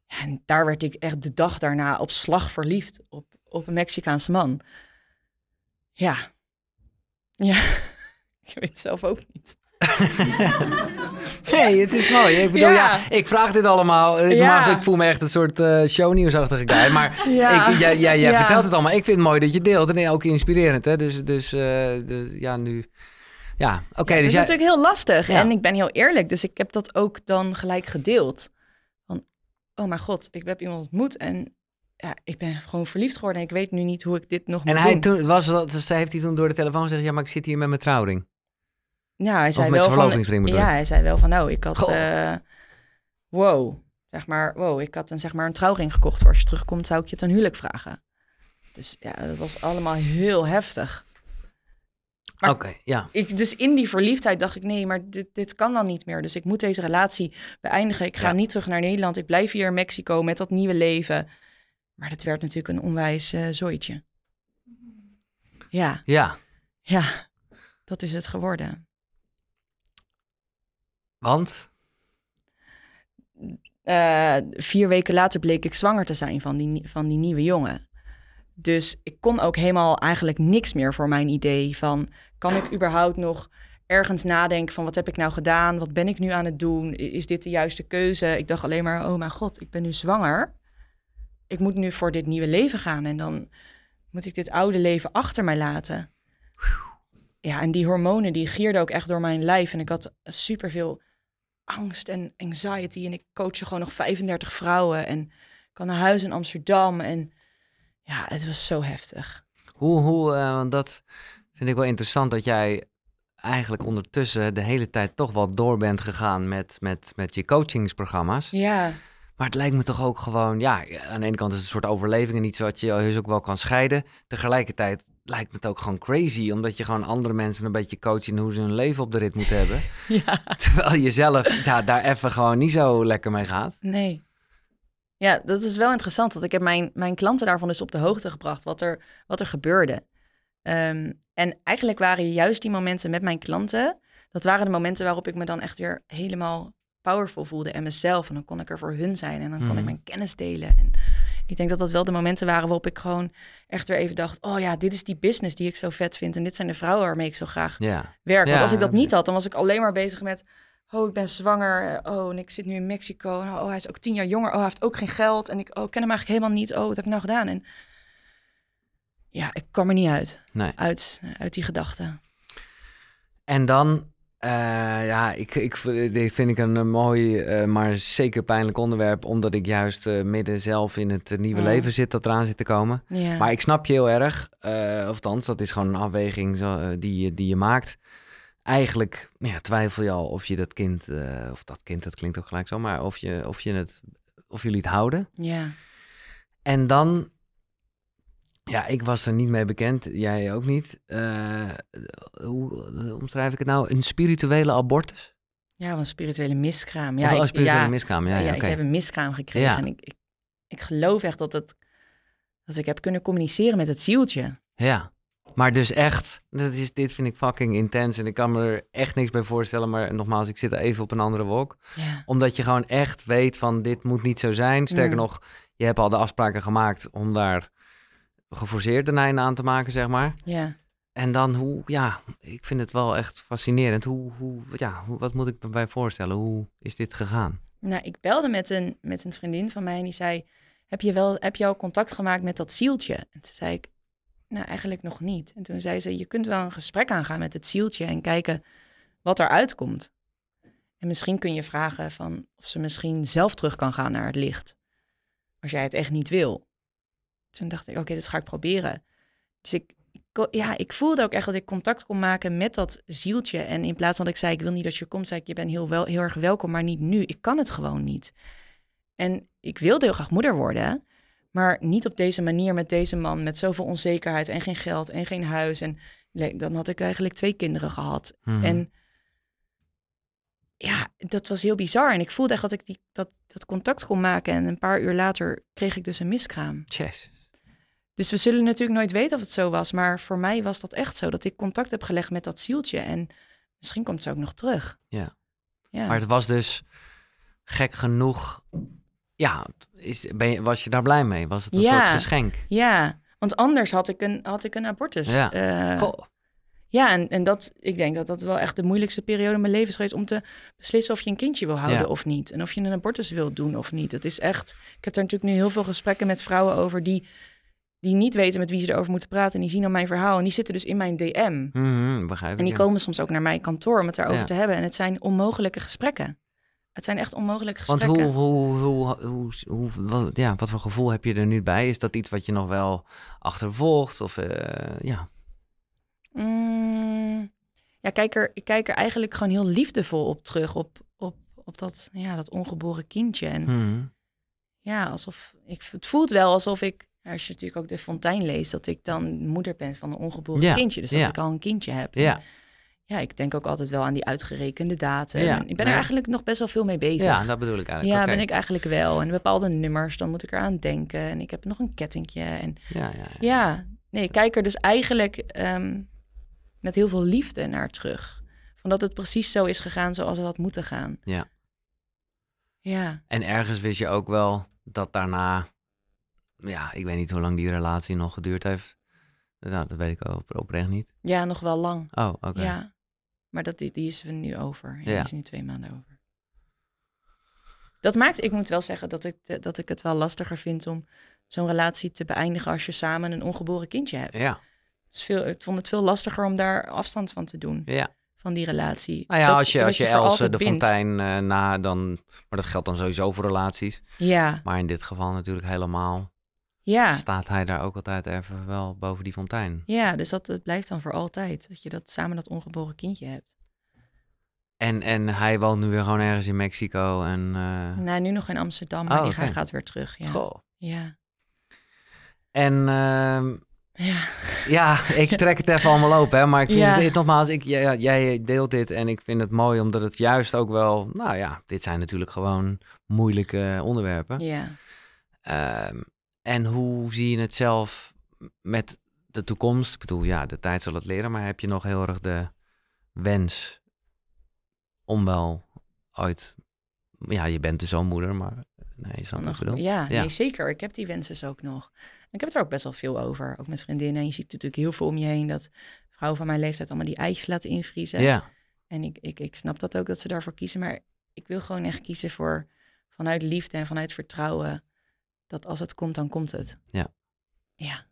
en daar werd ik echt de dag daarna op slag verliefd op, op een Mexicaanse man. Ja. Ja. (laughs) ik weet het zelf ook niet. (laughs) (laughs) Nee, het is mooi. Ik bedoel, ja, Ja. ik vraag dit allemaal. Ik, Ja. maar, ik voel me echt een soort eh shownieuwsachtige guy. (laughs) Maar Ja. ik, jij, jij, vertelt het allemaal. Ik vind het mooi dat je deelt. En ook inspirerend, hè. Dus, dus eh, de, ja, nu... Ja, oké. het dus is jij... natuurlijk heel lastig. En ik ben heel eerlijk. Dus ik heb dat ook dan gelijk gedeeld. Van, oh mijn god, ik heb iemand ontmoet. En ja, ik ben gewoon verliefd geworden. En ik weet nu niet hoe ik dit nog moet En hij doen. toen, was dat, dus heeft hij toen door de telefoon gezegd... Ja, maar ik zit hier met mijn trouwring. Ja, hij zei met wel van... Ja, hij zei wel van, nou, ik had... Eh, wow, zeg maar, wow, ik had een, zeg maar, een trouwring gekocht. Voor als je terugkomt, zou ik je ten huwelijk vragen. Dus ja, dat was allemaal heel heftig. Oké, ja. Ik, dus in die verliefdheid dacht ik, nee, maar dit, dit kan dan niet meer. Dus ik moet deze relatie beëindigen. Ik ga Ja. niet terug naar Nederland. Ik blijf hier in Mexico met dat nieuwe leven. Maar dat werd natuurlijk een onwijs eh zooitje. Ja, Ja, ja, dat is het geworden. Want... Eh, vier weken later bleek ik zwanger te zijn van die, van die nieuwe jongen. Dus ik kon ook helemaal eigenlijk niks meer voor mijn idee van... kan ik überhaupt nog ergens nadenken van wat heb ik nou gedaan? Wat ben ik nu aan het doen? Is dit de juiste keuze? Ik dacht alleen maar, oh mijn god, ik ben nu zwanger. Ik moet nu voor dit nieuwe leven gaan en dan moet ik dit oude leven achter mij laten. Ja, en die hormonen die gierden ook echt door mijn lijf. En ik had superveel angst en anxiety. En ik coachte gewoon nog 35 vrouwen. En ik had een huis in Amsterdam. En ja, het was zo heftig. Hoe, hoe eh, want dat vind ik wel interessant dat jij eigenlijk ondertussen de hele tijd toch wel door bent gegaan met, met, met je coachingsprogramma's. Ja, Maar het lijkt me toch ook gewoon, ja, aan de ene kant is het een soort overleving en iets wat je heus ook wel kan scheiden. Tegelijkertijd lijkt me het ook gewoon crazy, omdat je gewoon andere mensen een beetje coacht in hoe ze hun leven op de rit moeten hebben. (laughs) ja, Terwijl je zelf ja, daar even gewoon niet zo lekker mee gaat. nee. Ja, dat is wel interessant. Want ik heb mijn, mijn klanten daarvan dus op de hoogte gebracht. Wat er, wat er gebeurde. Ehm, en eigenlijk waren juist die momenten met mijn klanten. Dat waren de momenten waarop ik me dan echt weer helemaal powerful voelde. En mezelf. En dan kon ik er voor hun zijn. En dan kon Mhm. ik mijn kennis delen. En ik denk dat dat wel de momenten waren waarop ik gewoon echt weer even dacht. Oh ja, dit is die business die ik zo vet vind. En dit zijn de vrouwen waarmee ik zo graag Ja, werk. Want als ik dat niet had, dan was ik alleen maar bezig met... Oh, ik ben zwanger. Oh, en ik zit nu in Mexico. Oh, hij is ook tien jaar jonger. Oh, hij heeft ook geen geld. En ik oh, ken hem eigenlijk helemaal niet. Oh, wat heb ik nou gedaan? En ja, ik kwam er niet uit. nee. Uit, uit die gedachten. En dan, eh, ja, ik, ik, dit vind ik een, eh, mooi, eh, maar zeker pijnlijk onderwerp, omdat ik juist midden zelf in het nieuwe leven zit dat eraan zit te komen. Maar ik snap je heel erg, of althans, dat is gewoon een afweging zo, die, je- die je maakt. Eigenlijk ja, twijfel je al of je dat kind, of dat kind, dat klinkt ook gelijk zo, maar of je, of je het, of jullie het houden. ja. En dan, ja, ik was er niet mee bekend, jij ook niet. Eh, hoe omschrijf ik het nou? Een spirituele abortus? ja, van spirituele miskraam. Ja, of ik, een spirituele ja, miskraam, ja, ja, ja, ik heb een miskraam gekregen. En ik, ik, ik geloof echt dat, het, dat ik heb kunnen communiceren met het zieltje. Ja, maar dus echt, dat is, dit vind ik fucking intens en ik kan me er echt niks bij voorstellen. Maar nogmaals, ik zit even op een andere wolk. Ja. Omdat je gewoon echt weet van dit moet niet zo zijn. Sterker Mm. nog, je hebt al de afspraken gemaakt om daar geforceerd een einde aan te maken, zeg maar. ja. En dan hoe, ja, ik vind het wel echt fascinerend. Hoe, hoe, ja, hoe, wat moet ik me bij voorstellen? Hoe is dit gegaan? Nou, ik belde met een, met een vriendin van mij en die zei... Heb je, wel, heb je al contact gemaakt met dat zieltje? En toen zei ik, nou eigenlijk nog niet. En toen zei ze, je kunt wel een gesprek aangaan met het zieltje... en kijken wat eruit komt. En misschien kun je vragen van of ze misschien zelf terug kan gaan naar het licht. Als jij het echt niet wil. Toen dacht ik, oké, dit ga ik proberen. Dus ik, ja, ik voelde ook echt dat ik contact kon maken met dat zieltje. En in plaats van dat ik zei, ik wil niet dat je komt, zei ik, je bent heel, wel, heel erg welkom, maar niet nu. Ik kan het gewoon niet. En ik wilde heel graag moeder worden, maar niet op deze manier met deze man, met zoveel onzekerheid en geen geld en geen huis. En dan had ik eigenlijk twee kinderen gehad. Mhm. En ja, dat was heel bizar. En ik voelde echt dat ik die, dat, dat contact kon maken. En een paar uur later kreeg ik dus een miskraam. Yes. Dus we zullen natuurlijk nooit weten of het zo was. Maar voor mij was dat echt zo. Dat ik contact heb gelegd met dat zieltje. En misschien komt ze ook nog terug. Ja. Ja, Maar het was dus gek genoeg. Ja, is, ben je, was je daar blij mee? Was het een Ja. soort geschenk? ja. want anders had ik een, had ik een abortus. Ja. Eh, Goh. ja, en, en dat, ik denk dat dat wel echt de moeilijkste periode in mijn leven is geweest... om te beslissen of je een kindje wil houden Ja. of niet. En of je een abortus wil doen of niet. Het is echt... Ik heb daar natuurlijk nu heel veel gesprekken met vrouwen over... die, die niet weten met wie ze erover moeten praten. En die zien dan mijn verhaal en die zitten dus in mijn DM. Mhm, begrijp ik. En die ja. komen soms ook naar mijn kantoor om het daarover Ja. te hebben. En het zijn onmogelijke gesprekken. Het zijn echt onmogelijke Want gesprekken. hoe, hoe, hoe, hoe, hoe- wat, ja, wat voor gevoel heb je er nu bij? Is dat iets wat je nog wel achtervolgt? Of eh, ja. Mm, ja, kijk er, ik kijk er eigenlijk gewoon heel liefdevol op terug. Op, op, op dat, ja, dat ongeboren kindje. En Mhm. ja, alsof ik, het voelt wel alsof ik, als je natuurlijk ook de fontein leest, dat ik dan moeder ben van een ongeboren Ja, kindje. Dus dat ja. ik al een kindje heb. En Ja, ja, ik denk ook altijd wel aan die uitgerekende datum. Ja, ik ben er eigenlijk nog best wel veel mee bezig. ja, dat bedoel ik eigenlijk. Ja, ben ik eigenlijk wel. En bepaalde nummers, dan moet ik eraan denken. En ik heb nog een kettingje. En Ja, ja, ja. ja, nee, ik kijk er dus eigenlijk ehm, met heel veel liefde naar terug. Van dat het precies zo is gegaan zoals het had moeten gaan. Ja. Ja, En ergens wist je ook wel dat daarna... Ja, ik weet niet hoe lang die relatie nog geduurd heeft. Nou, dat weet ik op, oprecht niet. ja nog wel lang. Oh, oké. Ja, maar dat, die, die is er nu over. Ja, Ja. Die is nu twee maanden over. Dat maakt, ik moet wel zeggen dat ik, dat ik het wel lastiger vind om zo'n relatie te beëindigen als je samen een ongeboren kindje hebt. Ja, Dus veel, ik vond het veel lastiger om daar afstand van te doen, ja. van die relatie. Nou ja, Dat- als je, als je Else de fontein eh, na, dan... Maar dat geldt dan sowieso voor relaties. Ja, Maar in dit geval natuurlijk helemaal... ja. Staat hij daar ook altijd even wel boven die fontein. Ja, dus dat, blijft dan voor altijd. Dat je dat samen dat ongeboren kindje hebt. En, en hij woont nu weer gewoon ergens in Mexico. En, eh, Nou, nu nog in Amsterdam, maar Oh, die hij oké. gaat weer terug. Ja. Goh. Ja. En ehm, ja. ja, ik trek het even allemaal open, hè. Maar ik vind Ja. het, nogmaals, ik, ja, jij deelt dit en ik vind het mooi omdat het juist ook wel... Nou ja, dit zijn natuurlijk gewoon moeilijke onderwerpen. Ja. Ehm, en hoe zie je het zelf met de toekomst? Ik bedoel, ja, de tijd zal het leren, maar heb je nog heel erg de wens om wel ooit... Ja, je bent dus zo'n moeder, maar... Nee, je wat ik Nog- bedoel. ja, Ja. Nee, zeker. Ik heb die wensen dus ook nog. En ik heb het er ook best wel veel over. Ook met vriendinnen. En je ziet natuurlijk heel veel om je heen dat vrouwen van mijn leeftijd allemaal die ijsjes laten invriezen. Ja, En ik, ik, ik snap dat ook dat ze daarvoor kiezen. Maar ik wil gewoon echt kiezen voor vanuit liefde en vanuit vertrouwen. Dat als het komt, dan komt het. Ja. Ja.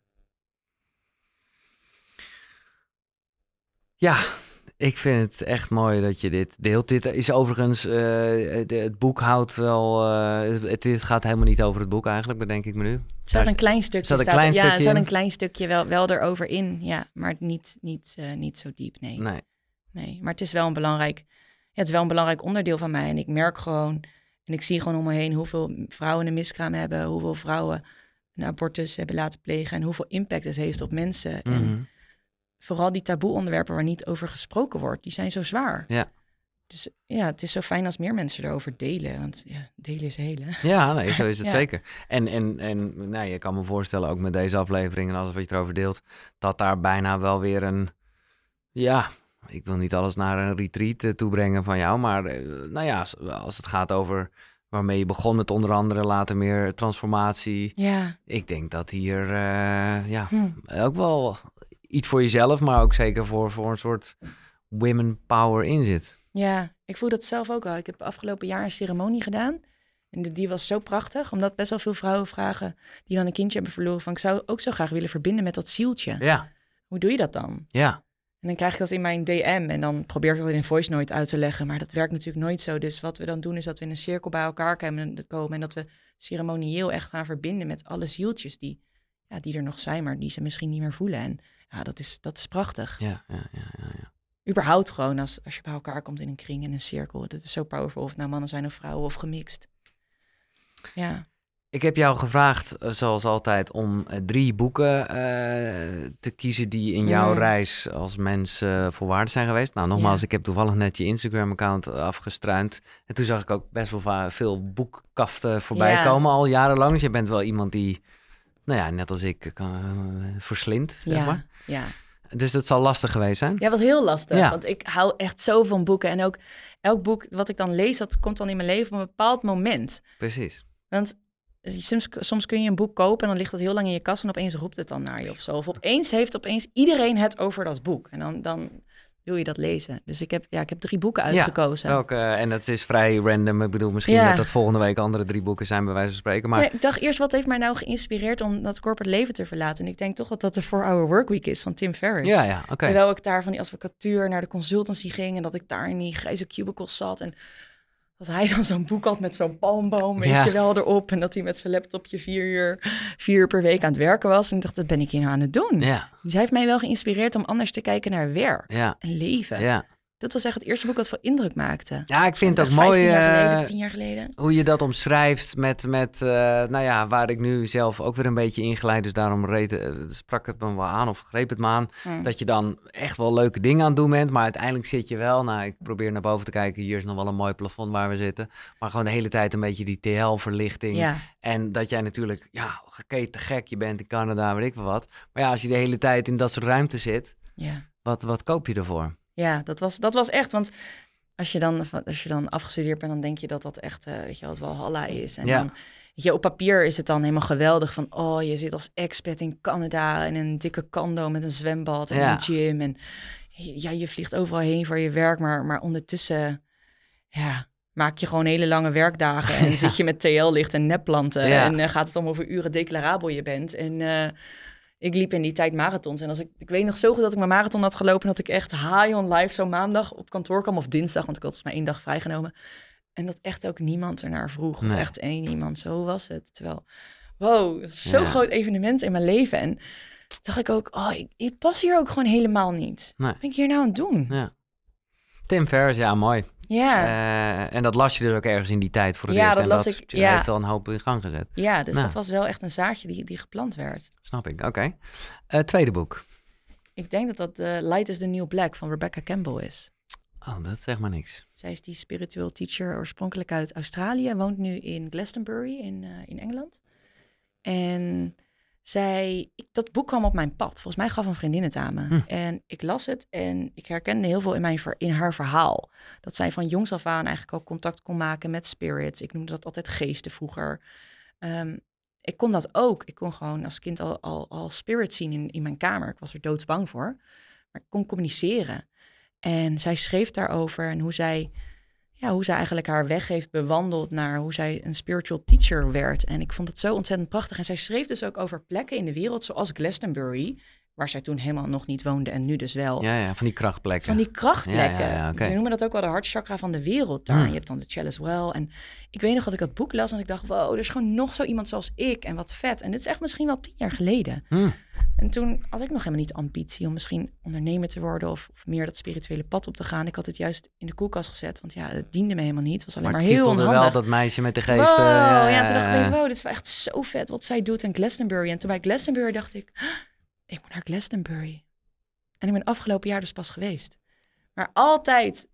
Ja, ik vind het echt mooi dat je dit deelt. Dit is overigens, eh, het, het boek houdt wel, eh, het, dit gaat helemaal niet over het boek eigenlijk, bedenk ik me nu. Er staat een klein stukje. staat een staat- klein ja, er stukje staat in. een klein stukje wel, wel erover in. Ja, maar niet, niet, eh, niet zo diep, nee. Nee, nee. Maar het is wel een belangrijk, ja, het is wel een belangrijk onderdeel van mij. En ik merk gewoon, en ik zie gewoon om me heen hoeveel vrouwen een miskraam hebben, hoeveel vrouwen een abortus hebben laten plegen en hoeveel impact het heeft op mensen. En Mhm. vooral die taboe onderwerpen waar niet over gesproken wordt, die zijn zo zwaar. Ja. Dus ja, het is zo fijn als meer mensen erover delen. Want ja, delen is helen. Ja, nee, zo is het (laughs) Ja. zeker. En, en, en nou, je kan me voorstellen, ook met deze aflevering en alles wat je erover deelt, dat daar bijna wel weer een, ja, ik wil niet alles naar een retreat eh, toebrengen van jou, maar eh, nou ja, als- het gaat over waarmee je begon met onder andere later meer transformatie, Ja. ik denk dat hier eh, ja, Hm. ook wel iets voor jezelf, maar ook zeker voor, voor een soort women power in zit. Ja, ik voel dat zelf ook al. Ik heb afgelopen jaar een ceremonie gedaan. En die- die was zo prachtig, omdat best wel veel vrouwen vragen die dan een kindje hebben verloren. Van ik zou ook zo graag willen verbinden met dat zieltje. Ja, Hoe doe je dat dan? ja, En dan krijg ik dat in mijn DM en dan probeer ik dat in een voice note uit te leggen. Maar dat werkt natuurlijk nooit zo. Dus wat we dan doen is dat we in een cirkel bij elkaar komen en dat we ceremonieel echt gaan verbinden met alle zieltjes die, ja, die er nog zijn, maar die ze misschien niet meer voelen. En ja, dat is, dat is prachtig. Ja, ja, ja, ja, ja. Überhaupt gewoon als, als je bij elkaar komt in een kring, in een cirkel. Dat is zo powerful, of het nou mannen zijn of vrouwen of gemixt. Ja. Ik heb jou gevraagd, eh, zoals altijd, om eh, drie boeken eh, te kiezen die in jouw Mm. reis als mens waarde zijn geweest. Nou, nogmaals, ik heb toevallig net je Instagram-account afgestruind. En toen zag ik ook best wel veel boekkaften voorbij komen, al jarenlang. Dus je bent wel iemand die, nou ja, net als ik, kan, eh, verslindt, zeg ja, maar. ja. Dus dat zal lastig geweest zijn. Ja, wat heel lastig. Ja. Want ik hou echt zo van boeken. En ook elk boek wat ik dan lees, dat komt dan in mijn leven op een bepaald moment. Precies. Want soms, soms kun je een boek kopen en dan ligt het heel lang in je kast en opeens roept het dan naar je of zo. Of opeens heeft opeens iedereen het over dat boek. En dan, dan wil je dat lezen. Dus ik heb, ja, ik heb drie boeken uitgekozen. Welke, en dat is vrij random. Ik bedoel, misschien Ja. dat dat volgende week andere drie boeken zijn, bij wijze van spreken. Maar Nee, ik dacht eerst, wat heeft mij nou geïnspireerd om dat corporate leven te verlaten? En ik denk toch dat dat de 4-Hour Workweek is van Tim Ferriss. ja, ja, oké. Terwijl ik daar van die advocatuur naar de consultancy ging en dat ik daar in die grijze cubicles zat en dat hij dan zo'n boek had met zo'n palmboom, weet Ja. je wel, erop. En dat hij met zijn laptopje vier uur, vier uur per week aan het werken was. En ik dacht, dat ben ik hier nou aan het doen. Ja, Dus hij heeft mij wel geïnspireerd om anders te kijken naar werk ja, en leven. ja. Dat was echt het eerste boek dat veel indruk maakte. Ja, ik vind het ook mooi 15 jaar geleden eh, of 10 jaar geleden. hoe je dat omschrijft met, met eh, nou ja, waar ik nu zelf ook weer een beetje ingeleid. Dus daarom reed, eh, sprak het me wel aan of greep het me aan. Hm. Dat je dan echt wel leuke dingen aan het doen bent. Maar uiteindelijk zit je wel, nou ik probeer naar boven te kijken. Hier is nog wel een mooi plafond waar we zitten. Maar gewoon de hele tijd een beetje die TL-verlichting. Ja, En dat jij natuurlijk, ja, geketen gek, je bent in Canada, weet ik wel wat. Maar ja, als je de hele tijd in dat soort ruimte zit, ja. wat, wat koop je ervoor? Ja, dat was, dat was echt. Want als je, dan, als je dan afgestudeerd bent, dan denk je dat dat echt, eh, weet je wel, het Walhalla is. En Ja. dan, weet je, op papier is het dan helemaal geweldig van, oh, je zit als expat in Canada in een dikke condo met een zwembad en Ja. een gym. En ja, je vliegt overal heen voor je werk, maar, maar ondertussen, ja, maak je gewoon hele lange werkdagen en (laughs) Ja. zit je met TL-licht en nepplanten. En eh, gaat het om hoeveel uren declarabel je bent. En eh, ik liep in die tijd marathons. En als ik, ik weet nog zo goed dat ik mijn marathon had gelopen... dat ik echt high on life zo maandag op kantoor kwam... of dinsdag, want ik had volgens mij één dag vrijgenomen. En dat echt ook niemand ernaar vroeg. Of echt één iemand, zo was het. Terwijl, wow, zo'n Ja. groot evenement in mijn leven. En dacht ik ook, oh, ik, ik pas hier ook gewoon helemaal niet. Nee. Wat ben ik hier nou aan het doen? Ja. Tim Ferriss, ja, mooi. Ja, Eh, en dat las je dus ook ergens in die tijd voor het Ja, eerst. dat en las dat ik, ja. heeft wel een hoop in gang gezet. ja dus nou. dat was wel echt een zaadje die, die geplant werd. Snap ik, oké. Eh, tweede boek. Ik denk dat dat eh, Light is the New Black van Rebecca Campbell is. Oh, dat zegt maar niks. Zij is die spiritueel teacher oorspronkelijk uit Australië, woont nu in Glastonbury in, in Engeland. En zij, ik, dat boek kwam op mijn pad. Volgens mij gaf een vriendin het aan me. Hm. En ik las het en ik herkende heel veel in, mijn, in haar verhaal. Dat zij van jongs af aan eigenlijk al contact kon maken met spirits. Ik noemde dat altijd geesten vroeger. Ehm, ik kon dat ook. Ik kon gewoon als kind al, al, al spirits zien in, in mijn kamer. Ik was er doodsbang voor. Maar ik kon communiceren. En zij schreef daarover en hoe zij, ja, hoe zij eigenlijk haar weg heeft bewandeld naar hoe zij een spiritual teacher werd. En ik vond het zo ontzettend prachtig. En zij schreef dus ook over plekken in de wereld zoals Glastonbury, waar zij toen helemaal nog niet woonde en nu dus wel. Ja, ja, van die krachtplekken. Van die krachtplekken. Ja, ja. Ze noemen dat ook wel de hartchakra van de wereld daar. Hmm. Je hebt dan de chalice well. En ik weet nog dat ik dat boek las en ik dacht, wow, er is gewoon nog zo iemand zoals ik. En wat vet. En dit is echt misschien wel tien jaar geleden. Hm. En toen had ik nog helemaal niet ambitie om misschien ondernemer te worden of, of meer dat spirituele pad op te gaan. Ik had het juist in de koelkast gezet, want ja, het diende me helemaal niet. Het was alleen Maar maar, heel onhandig. wel dat meisje met de geesten. Wow, ja, ja, toen dacht ik wow, dit is echt zo vet wat zij doet in Glastonbury. En toen bij Glastonbury dacht ik, "Ah, ik moet naar Glastonbury. En ik ben afgelopen jaar dus pas geweest. Maar altijd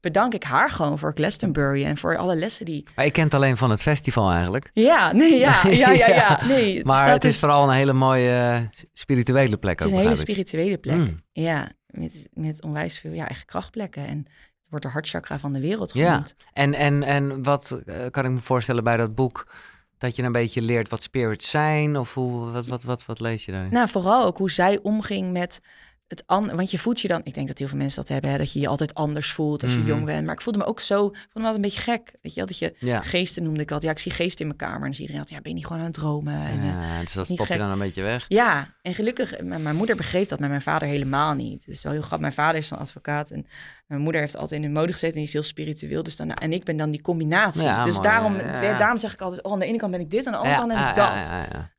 bedank ik haar gewoon voor Glastonbury en voor alle lessen die... Maar ik ken het alleen van het festival eigenlijk. Ja, nee, ja, (laughs) ja, ja, ja. Ja, Nee, Maar staat het is dus- vooral een hele mooie eh, spirituele plek Het is ook, een hele ik. spirituele plek. Hmm. Ja, met, met onwijs veel ja, eigen krachtplekken. En het wordt de hartchakra van de wereld Ja. genoemd. En, en, en wat eh, kan ik me voorstellen bij dat boek? Dat je een beetje leert wat spirits zijn? Of hoe, wat, wat, wat, wat lees je daarin? Nou, vooral ook hoe zij omging met het an, want je voelt je dan, ik denk dat heel veel mensen dat hebben, hè, dat je je altijd anders voelt als je Mhm. jong bent. Maar ik voelde me ook zo, ik vond me altijd een beetje gek. Weet je wel, dat je Ja. geesten noemde ik altijd. Ja, ik zie geesten in mijn kamer. En dan zie iedereen altijd, ja, ben je niet gewoon aan het dromen? En, eh, Ja, dus dat stop je gek. dan een beetje weg. ja, en gelukkig, mijn moeder begreep dat, maar mijn vader helemaal niet. Is wel heel grappig. Mijn vader is dan advocaat en mijn moeder heeft altijd in de mode gezeten en die is heel spiritueel. Dus dan, en ik ben dan die combinatie. Ja, dus mooi, daarom, daarom zeg ik altijd, oh, aan de ene kant ben ik dit, aan de andere kant ben ik dat.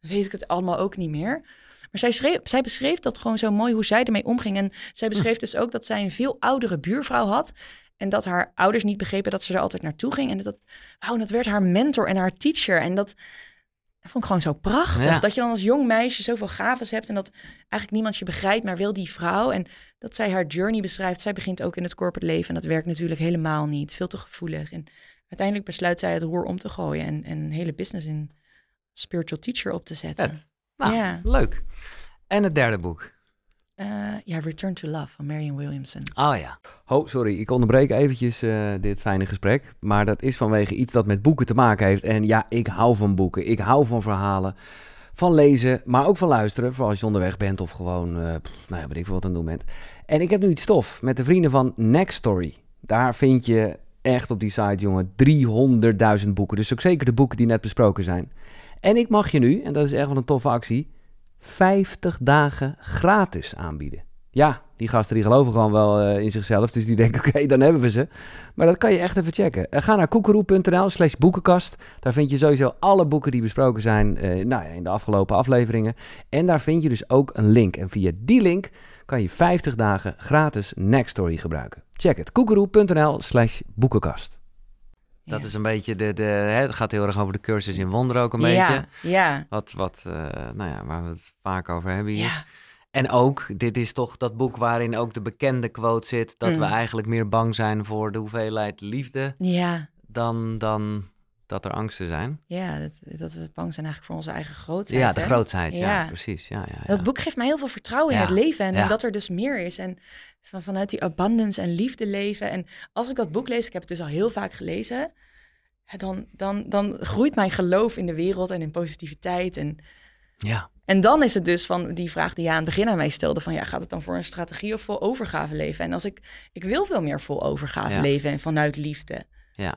Dan weet ik het allemaal ook niet meer. Maar zij, schreef, zij beschreef dat gewoon zo mooi hoe zij ermee omging. En zij beschreef dus ook dat zij een veel oudere buurvrouw had. En dat haar ouders niet begrepen dat ze er altijd naartoe ging. En dat, en dat werd haar mentor en haar teacher. En dat, dat vond ik gewoon zo prachtig. Ja. Dat je dan als jong meisje zoveel gaves hebt. En dat eigenlijk niemand je begrijpt, maar wel die vrouw. En dat zij haar journey beschrijft. Zij begint ook in het corporate leven. En dat werkt natuurlijk helemaal niet. Veel te gevoelig. En uiteindelijk besluit zij het roer om te gooien. En, en een hele business in spiritual teacher op te zetten. Nou, Ja. leuk. En het derde boek. Eh, ja, Return to Love van Marion Williamson. Oh ja. Oh, sorry, ik onderbreek eventjes eh, dit fijne gesprek. Maar dat is vanwege iets dat met boeken te maken heeft. En ja, ik hou van boeken. Ik hou van verhalen. Van lezen, maar ook van luisteren. Vooral als je onderweg bent of gewoon, eh pff, nou ja, weet ik veel wat aan het doen bent. En ik heb nu iets stof met de vrienden van Next Story. Daar vind je echt op die site, jongen, 300.000 boeken. Dus ook zeker de boeken die net besproken zijn. En ik mag je nu, en dat is echt wel een toffe actie, 50 dagen gratis aanbieden. Ja, die gasten die geloven gewoon wel eh, in zichzelf. Dus die denken, (laughs) oké, dan hebben we ze. Maar dat kan je echt even checken. Eh, ga naar koekeroe.nl slash boekenkast. Daar vind je sowieso alle boeken die besproken zijn eh, nou in de afgelopen afleveringen. En daar vind je dus ook een link. En via die link kan je 50 dagen gratis Nextory gebruiken. Check het. koekeroe.nl slash boekenkast. Dat Ja. is een beetje de, de hè, het gaat heel erg over de cursus in wonderen ook een beetje. Ja, ja, Wat, wat eh, nou ja, waar we het vaak over hebben hier. ja. En ook, dit is toch dat boek waarin ook de bekende quote zit... dat we Mm. eigenlijk meer bang zijn voor de hoeveelheid liefde... Ja, dan, dan dat er angsten zijn. ja dat, dat we bang zijn eigenlijk voor onze eigen grootheid. ja, de hè? grootheid, ja, Ja. precies. Ja, ja, ja. Dat boek geeft mij heel veel vertrouwen in het leven en, dat er dus meer is. En van, vanuit die abundance en liefde leven. En als ik dat boek lees, ik heb het dus al heel vaak gelezen... Dan, dan, dan groeit mijn geloof in de wereld en in positiviteit. En, ja. en dan is het dus van die vraag die je aan het begin aan mij stelde: van ja, gaat het dan voor een strategie of vol overgave leven? En als ik, ik wil veel meer vol overgave leven en vanuit liefde. Ja.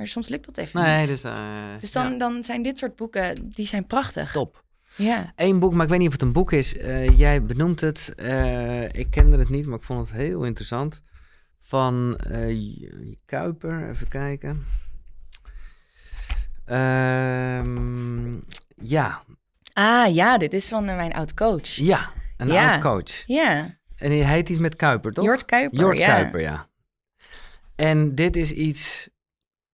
Maar soms lukt dat even Nee, niet. dus... eh, Dus dan, ja, dan zijn dit soort boeken, die zijn prachtig. top. Ja. Eén boek, maar ik weet niet of het een boek is. Eh, jij benoemt het. eh, ik kende het niet, maar ik vond het heel interessant. Van Kuiper, even kijken. Ehm, ja, Ah ja, dit is van mijn oud coach. ja, een Ja. oud coach. Ja, En hij heet iets met Kuiper, toch? Jort Kuiper. Jort ja. Kuiper, ja. En dit is iets...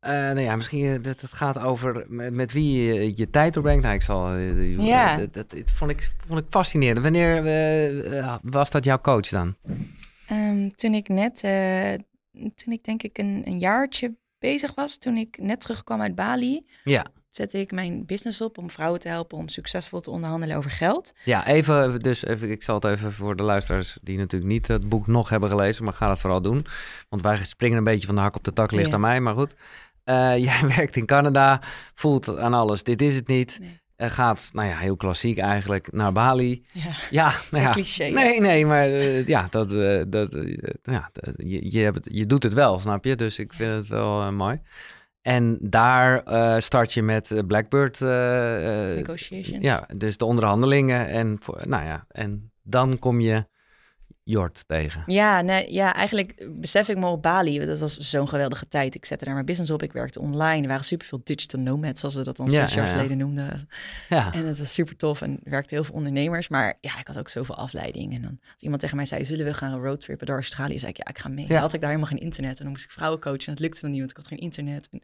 eh, nou ja, misschien eh, dat het gaat over met, met wie je je tijd doorbrengt. Nou, ik zal... eh, Ja. Dat, dat, dat vond, ik, vond ik fascinerend. Wanneer was dat jouw coach dan? Ehm, toen ik net, toen ik denk ik een, een jaartje bezig was, toen ik net terugkwam uit Bali, Ja. zette ik mijn business op om vrouwen te helpen om succesvol te onderhandelen over geld. Ja, even, dus even, ik zal het even voor de luisteraars die natuurlijk niet het boek nog hebben gelezen, maar ga dat vooral doen. Want wij springen een beetje van de hak op de tak, ligt Ja. aan mij, maar goed. Eh, (laughs) jij werkt in Canada, voelt aan alles, dit is het niet. Nee. Eh, gaat, nou ja, heel klassiek eigenlijk, naar Bali. Ja, Ja, (laughs) nou ja. cliché. Nee, nee, maar eh, ja, dat, dat, ja dat- je, je, hebt het, je doet het wel, snap je? Dus ik vind het wel mooi. En daar start je met Blackbird. Negotiations. ja, dus de onderhandelingen. En, voor, nou ja, en dan kom je Jort tegen. Ja, nee, ja, eigenlijk besef ik me op Bali. Dat was zo'n geweldige tijd. Ik zette daar mijn business op. Ik werkte online. Er waren superveel digital nomads, zoals we dat dan Ja, zes jaar ja, ja. geleden noemden. Ja, En het was super tof en er werkte heel veel ondernemers. Maar ja, ik had ook zoveel afleiding. En dan als iemand tegen mij zei, zullen we gaan roadtrippen door Australië? zei ik, ja, ik ga mee. Dan had ik daar helemaal geen internet. En dan moest ik vrouwen coachen. En dat lukte dan niet, want ik had geen internet. En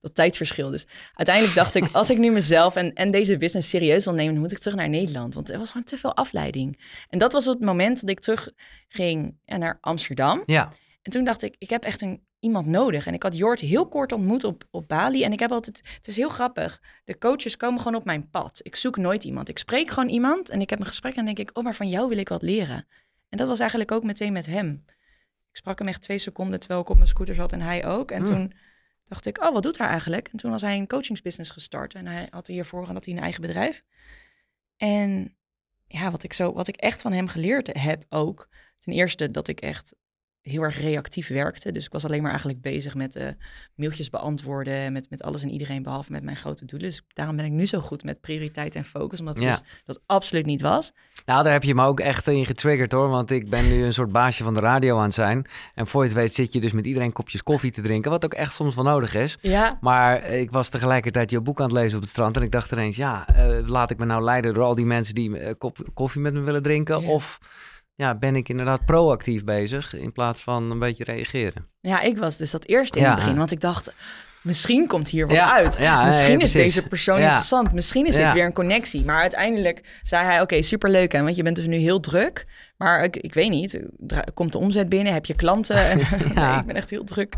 dat tijdverschil. Dus uiteindelijk dacht ik, (laughs) als ik nu mezelf en, en deze business serieus wil nemen, dan moet ik terug naar Nederland. Want er was gewoon te veel afleiding. En dat was het moment dat ik terug ging ja, naar Amsterdam. ja, En toen dacht ik, ik heb echt een, iemand nodig. En ik had Jort heel kort ontmoet op, op Bali. En ik heb altijd, het is heel grappig. De coaches komen gewoon op mijn pad. Ik zoek nooit iemand. Ik spreek gewoon iemand en ik heb een gesprek en denk ik, oh, maar van jou wil ik wat leren. En dat was eigenlijk ook meteen met hem. Ik sprak hem echt twee seconden terwijl ik op mijn scooter zat en hij ook. En Hmm. toen dacht ik, oh, wat doet hij eigenlijk? En toen was hij een coachingsbusiness gestart. En hij had hiervoor had hij een eigen bedrijf. En ja, wat ik, zo, wat ik echt van hem geleerd heb ook. Ten eerste dat ik echt heel erg reactief werkte. Dus ik was alleen maar eigenlijk bezig met uh, mailtjes beantwoorden, met, met alles en iedereen, behalve met mijn grote doelen. Dus daarom ben ik nu zo goed met prioriteit en focus, omdat ja. dus dat absoluut niet was. Nou, daar heb je me ook echt in getriggerd hoor, want ik ben nu een soort baasje van de radio aan het zijn. En voor je het weet zit je dus met iedereen kopjes koffie te drinken, wat ook echt soms wel nodig is. Ja. Maar ik was tegelijkertijd jouw boek aan het lezen op het strand en ik dacht ineens, ja, uh, laat ik me nou leiden door al die mensen die uh, kop koffie met me willen drinken, ja. of ja, ben ik inderdaad proactief bezig in plaats van een beetje reageren. Ja, ik was dus dat eerst in het begin, want ik dacht, misschien komt hier wat uit. misschien is deze persoon interessant. Misschien is dit weer een connectie. Maar uiteindelijk zei hij, oké, superleuk hè, want je bent dus nu heel druk. Maar ik, ik weet niet, komt de omzet binnen, heb je klanten? (laughs) nee, ik ben echt heel druk.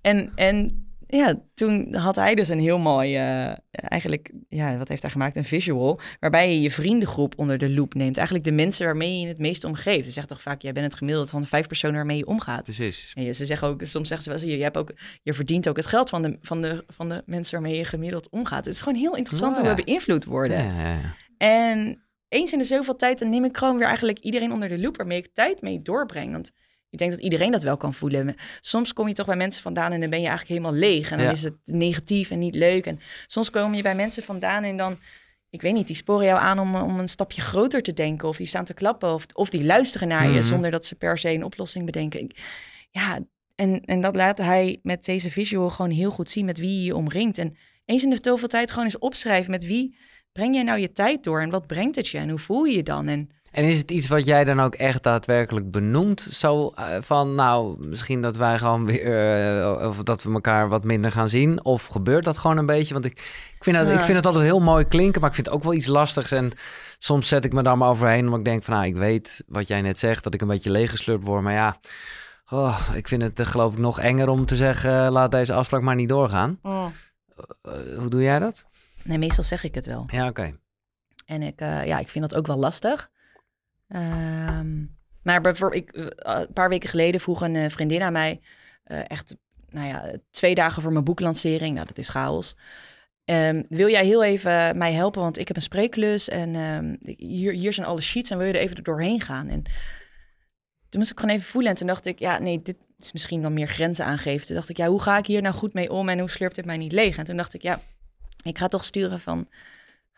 En, en ja, toen had hij dus een heel mooi, uh, eigenlijk, ja, wat heeft hij gemaakt? Een visual, waarbij je je vriendengroep onder de loep neemt. Eigenlijk de mensen waarmee je het meest omgeeft. Ze zegt toch vaak, jij bent het gemiddelde van de vijf personen waarmee je omgaat. Precies. En ze zeggen ook, soms zeggen ze wel, je, hebt ook, je verdient ook het geld van de, van, de, van de mensen waarmee je gemiddeld omgaat. Het is gewoon heel interessant oh, hoe we beïnvloed worden. Ja, ja, en eens in de zoveel tijd, dan neem ik gewoon weer eigenlijk iedereen onder de loep waarmee ik tijd mee doorbreng. Want ik denk dat iedereen dat wel kan voelen. Soms kom je toch bij mensen vandaan en dan ben je eigenlijk helemaal leeg. En dan is het negatief en niet leuk. En soms kom je bij mensen vandaan en dan, ik weet niet, die sporen jou aan om, om een stapje groter te denken. Of die staan te klappen. Of, of die luisteren naar je mhm. zonder dat ze per se een oplossing bedenken. Ja, en, en dat laat hij met deze visual gewoon heel goed zien met wie je je omringt. En eens in de zoveel tijd gewoon eens opschrijven met wie breng jij nou je tijd door en wat brengt het je en hoe voel je je dan? En en is het iets wat jij dan ook echt daadwerkelijk benoemt? Zo uh, van, nou, misschien dat wij gewoon weer, uh, of dat we elkaar wat minder gaan zien? Of gebeurt dat gewoon een beetje? Want ik, ik, vind, dat, ja. ik vind het altijd heel mooi klinken, maar ik vind het ook wel iets lastigs. En soms zet ik me daar maar overheen, omdat ik denk van, nou, ik weet wat jij net zegt, dat ik een beetje leeggeslurpt word. Maar ja, oh, ik vind het uh, geloof ik nog enger om te zeggen, laat deze afspraak maar niet doorgaan. Oh. hoe doe jij dat? Nee, meestal zeg ik het wel. Ja, oké. En ik, ja, ik vind dat ook wel lastig. Um, maar bijvoorbeeld, ik, eh, een paar weken geleden vroeg een uh, vriendin aan mij, uh, echt, nou ja, twee dagen voor mijn boeklancering. Nou, dat is chaos. Um, wil jij heel even mij helpen? Want ik heb een spreeklus en um, hier, hier zijn alle sheets en wil je er even doorheen gaan? En toen moest ik gewoon even voelen en toen dacht ik, ja, nee, dit is misschien dan meer grenzen aangeven. Toen dacht ik, ja, hoe ga ik hier nou goed mee om en hoe slurpt het mij niet leeg? En toen dacht ik, ja, ik ga toch sturen van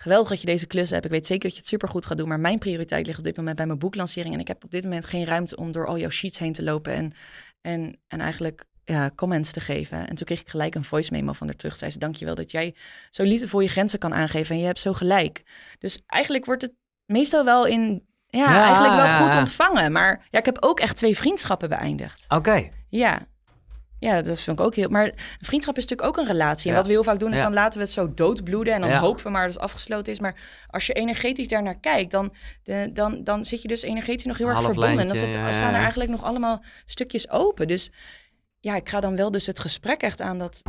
geweldig dat je deze klus hebt. Ik weet zeker dat je het supergoed gaat doen. Maar mijn prioriteit ligt op dit moment bij mijn boeklancering. En ik heb op dit moment geen ruimte om door al jouw sheets heen te lopen. En, en, en eigenlijk ja, comments te geven. En toen kreeg ik gelijk een voice memo van haar terug. Zei ze, dankjewel dat jij zo liefdevol je grenzen kan aangeven. En je hebt zo gelijk. Dus eigenlijk wordt het meestal wel in... Ja, eigenlijk wel goed ontvangen. Maar ja, ik heb ook echt twee vriendschappen beëindigd. Oké. Ja, ja, dat vind ik ook heel... Maar vriendschap is natuurlijk ook een relatie. En wat we heel vaak doen, is dan laten we het zo doodbloeden... en dan hopen we maar dat het afgesloten is. Maar als je energetisch daarnaar kijkt... dan, de, dan, dan zit je dus energetisch nog heel erg verbonden. en dan staan er eigenlijk nog allemaal stukjes open. Dus ja, ik ga dan wel dus het gesprek echt aan... dat,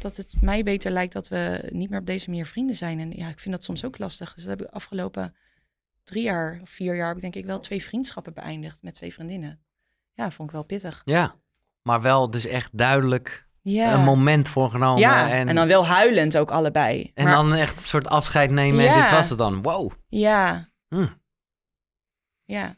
dat het mij beter lijkt dat we niet meer op deze manier vrienden zijn. En ja, ik vind dat soms ook lastig. Dus dat heb ik afgelopen drie jaar of vier jaar... heb ik denk ik wel twee vriendschappen beëindigd met twee vriendinnen. Ja, vond ik wel pittig. Ja, maar wel dus echt duidelijk ja. een moment voor genomen. Ja, en, en dan wel huilend ook allebei. En dan echt een soort afscheid nemen ja. en dit was het dan. Wow. Ja. Hm. Ja.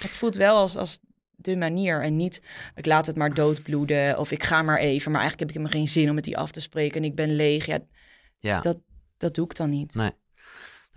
Het voelt wel als, als de manier en niet ik laat het maar doodbloeden of ik ga maar even. Maar eigenlijk heb ik helemaal geen zin om met die af te spreken en ik ben leeg. Ja, ja. Dat, dat doe ik dan niet. Nee.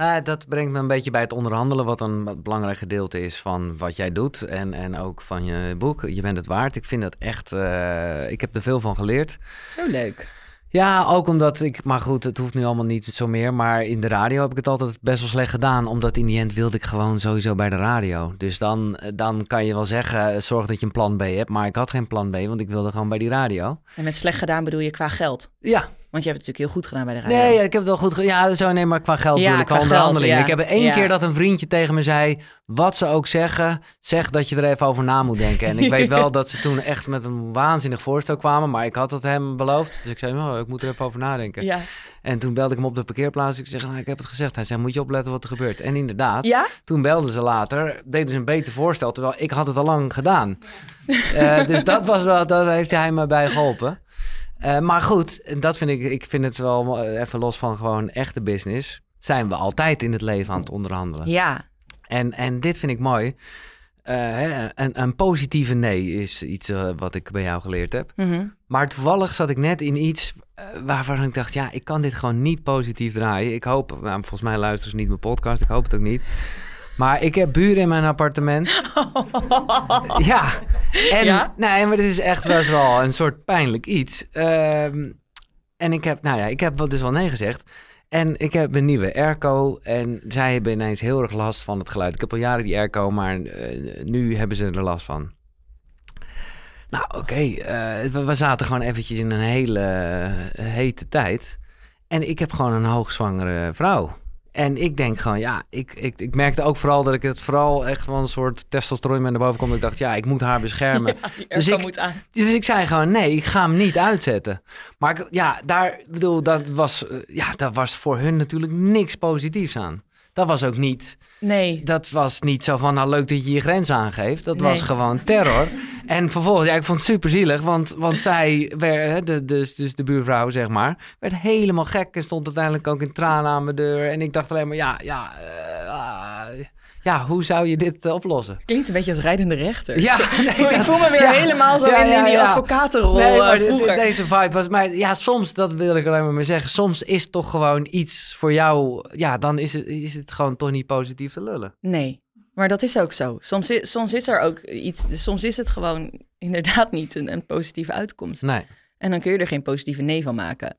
Uh, dat brengt me een beetje bij het onderhandelen, wat een belangrijk gedeelte is van wat jij doet en, en ook van je boek. Je bent het waard. Ik vind dat echt, uh, ik heb er veel van geleerd. Zo leuk. Ja, ook omdat ik, maar goed, het hoeft nu allemaal niet zo meer. Maar in de radio heb ik het altijd best wel slecht gedaan. Omdat in die end wilde ik gewoon sowieso bij de radio. Dus dan, dan kan je wel zeggen, zorg dat je een plan B hebt. Maar ik had geen plan B, want ik wilde gewoon bij die radio. En met slecht gedaan bedoel je qua geld? Ja, want je hebt het natuurlijk heel goed gedaan bij de radio. Nee, ik heb het wel goed gedaan. Ja, zo nee, maar qua geld ja, qua onderhandeling. Ik heb één keer dat een vriendje tegen me zei... wat ze ook zeggen, zeg dat je er even over na moet denken. En ik weet wel (laughs) dat ze toen echt met een waanzinnig voorstel kwamen... maar ik had het hem beloofd. Dus ik zei, oh, ik moet er even over nadenken. Ja. En toen belde ik hem op de parkeerplaats. Ik zeg, nou, ik heb het gezegd. Hij zei, moet je opletten wat er gebeurt. En inderdaad, ja? toen belden ze later, deden ze een beter voorstel... terwijl ik had het al lang gedaan. uh, dus dat was wel, dat heeft hij me bij geholpen. Uh, maar goed, dat vind ik, ik vind het wel even los van gewoon echte business. Zijn we altijd in het leven aan het onderhandelen? Ja, En, en dit vind ik mooi. Eh, hè, een, een positieve nee is iets eh, wat ik bij jou geleerd heb. Mhm. Maar toevallig zat ik net in iets eh, waarvan ik dacht, ja, ik kan dit gewoon niet positief draaien. Ik hoop, nou, volgens mij luisteren ze niet mijn podcast, ik hoop het ook niet. Maar ik heb buren in mijn appartement. (laughs) ja, en Ja? nee, maar dit is echt best wel een soort pijnlijk iets. Ehm, en ik heb, nou ja, ik heb wel dus wel nee gezegd. En ik heb een nieuwe airco en zij hebben ineens heel erg last van het geluid. Ik heb al jaren die airco, maar eh, nu hebben ze er last van. Nou, oké. eh, we, we zaten gewoon eventjes in een hele eh, hete tijd. En ik heb gewoon een hoogzwangere vrouw. En ik denk gewoon, ja, ik, ik, ik merkte ook vooral dat ik het vooral echt wel een soort testosteron met naar boven komt. Ik dacht, ja, ik moet haar beschermen. (laughs) Dus ik- moet aan. Dus ik zei gewoon, nee, ik ga hem niet uitzetten. Maar ik- ja, daar, bedoel, dat was, eh, ja, dat was voor hun natuurlijk niks positiefs aan. Dat was ook niet, Nee. dat was niet zo van, nou leuk dat je je grens aangeeft. Dat Nee. was gewoon terror. (laughs) En vervolgens, ja, ik vond het super zielig, want, want zij, werd, de, dus, dus de buurvrouw, zeg maar, werd helemaal gek en stond uiteindelijk ook in tranen aan mijn deur. En ik dacht alleen maar, ja, ja, eh, ah, ja, hoe zou je dit eh, oplossen? Klinkt een beetje als rijdende rechter. Ja, (laughs) nee, Ik voel- ik dat- voel me weer ja. helemaal zo Ja, in, die advocatenrol Nee, maar eh, dit- vroeger. deze vibe was... Maar ja, soms, dat wil ik alleen maar mee zeggen. Soms is toch gewoon iets voor jou... Ja, dan is het, is het gewoon toch niet positief te lullen. Nee, maar dat is ook zo. Soms, i- soms is er ook iets, soms is het gewoon inderdaad niet een, een positieve uitkomst. Nee. En dan kun je er geen positieve nee van maken.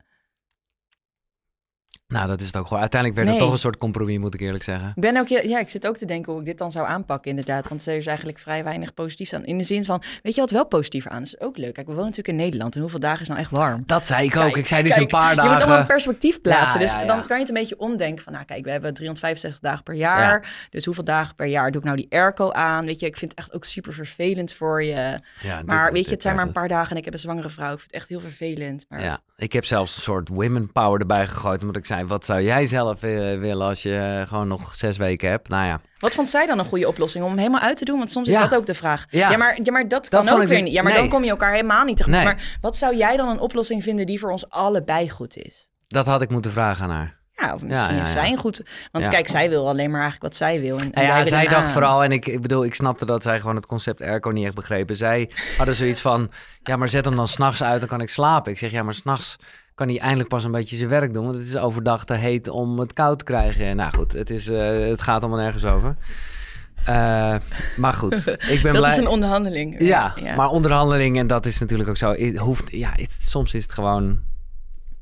Nou, dat is het ook gewoon. Uiteindelijk werd het Nee. toch een soort compromis, moet ik eerlijk zeggen. Ik ben ook, ja, ik zit ook te denken hoe ik dit dan zou aanpakken, inderdaad. Want er is eigenlijk vrij weinig positiefs aan. In de zin van, weet je wat wel positief aan is? Ook leuk. Kijk, we wonen natuurlijk in Nederland en hoeveel dagen is nou echt warm? Dat zei ik ook. Ik zei dus kijk, een paar Je moet allemaal een dagen... perspectief plaatsen. Ja, dus ja, dan kan je het een beetje omdenken van, nou kijk, we hebben 365 dagen per jaar. Dus hoeveel dagen per jaar doe ik nou die airco aan? Weet je, ik vind het echt ook super vervelend voor je. Dit- Maar weet dit- je, het zijn maar een paar dagen en ik heb een zwangere vrouw. Ik vind het echt heel vervelend. Maar Ja, ik heb zelfs een soort women power erbij gegooid. Omdat ik zei, wat zou jij zelf eh, willen als je eh, gewoon nog zes weken hebt? Nou ja, Wat vond zij dan een goede oplossing om hem helemaal uit te doen? Want soms is Ja. dat ook de vraag. Ja. Ja, maar, ja, maar dat, kan ook weer dus- niet. Ja, maar nee. dan kom je elkaar helemaal niet tegemoet. Nee. Maar wat zou jij dan een oplossing vinden die voor ons allebei goed is? dat had ik moeten vragen aan haar. Ja, of misschien ja, heeft ja. zij een goed... Want kijk, zij wil alleen maar eigenlijk wat zij wil. En, en Nou ja, zij dacht aan. vooral, en ik, ik bedoel, ik snapte dat zij gewoon het concept airco niet echt begrepen. Zij hadden zoiets van, ja, maar zet hem dan s'nachts uit, dan kan ik slapen. Ik zeg, ja, maar s'nachts kan hij eindelijk pas een beetje zijn werk doen, want het is overdag te heet om het koud te krijgen. En nou goed, het, is, eh, het gaat allemaal nergens over. Eh, maar goed, ik ben (laughs) Dat blij. is een onderhandeling. ja, maar onderhandeling, en dat is natuurlijk ook zo, het hoeft, ja, het- soms is het gewoon,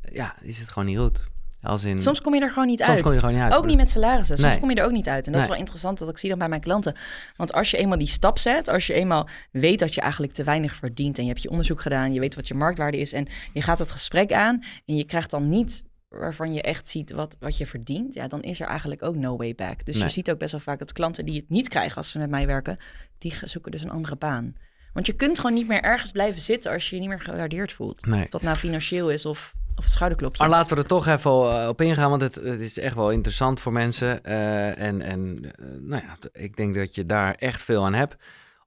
ja, is het gewoon niet goed. Als in, Soms kom je er gewoon niet uit. kom je er gewoon niet uit. Ook niet met salarissen. Soms Nee. kom je er ook niet uit. En dat Nee. is wel interessant dat ik zie dan bij mijn klanten. Want als je eenmaal die stap zet, als je eenmaal weet dat je eigenlijk te weinig verdient en je hebt je onderzoek gedaan, je weet wat je marktwaarde is en je gaat het gesprek aan en je krijgt dan niet waarvan je echt ziet wat, wat je verdient, ja, dan is er eigenlijk ook no way back. Dus Nee. je ziet ook best wel vaak dat klanten die het niet krijgen als ze met mij werken, die zoeken dus een andere baan. Want je kunt gewoon niet meer ergens blijven zitten als je je niet meer gewaardeerd voelt. Nee. Of dat nou financieel is of, of het schouderklopje. Maar laten we er toch even eh, op ingaan, want het, het is echt wel interessant voor mensen. Eh, en en eh, nou ja, ik denk dat je daar echt veel aan hebt.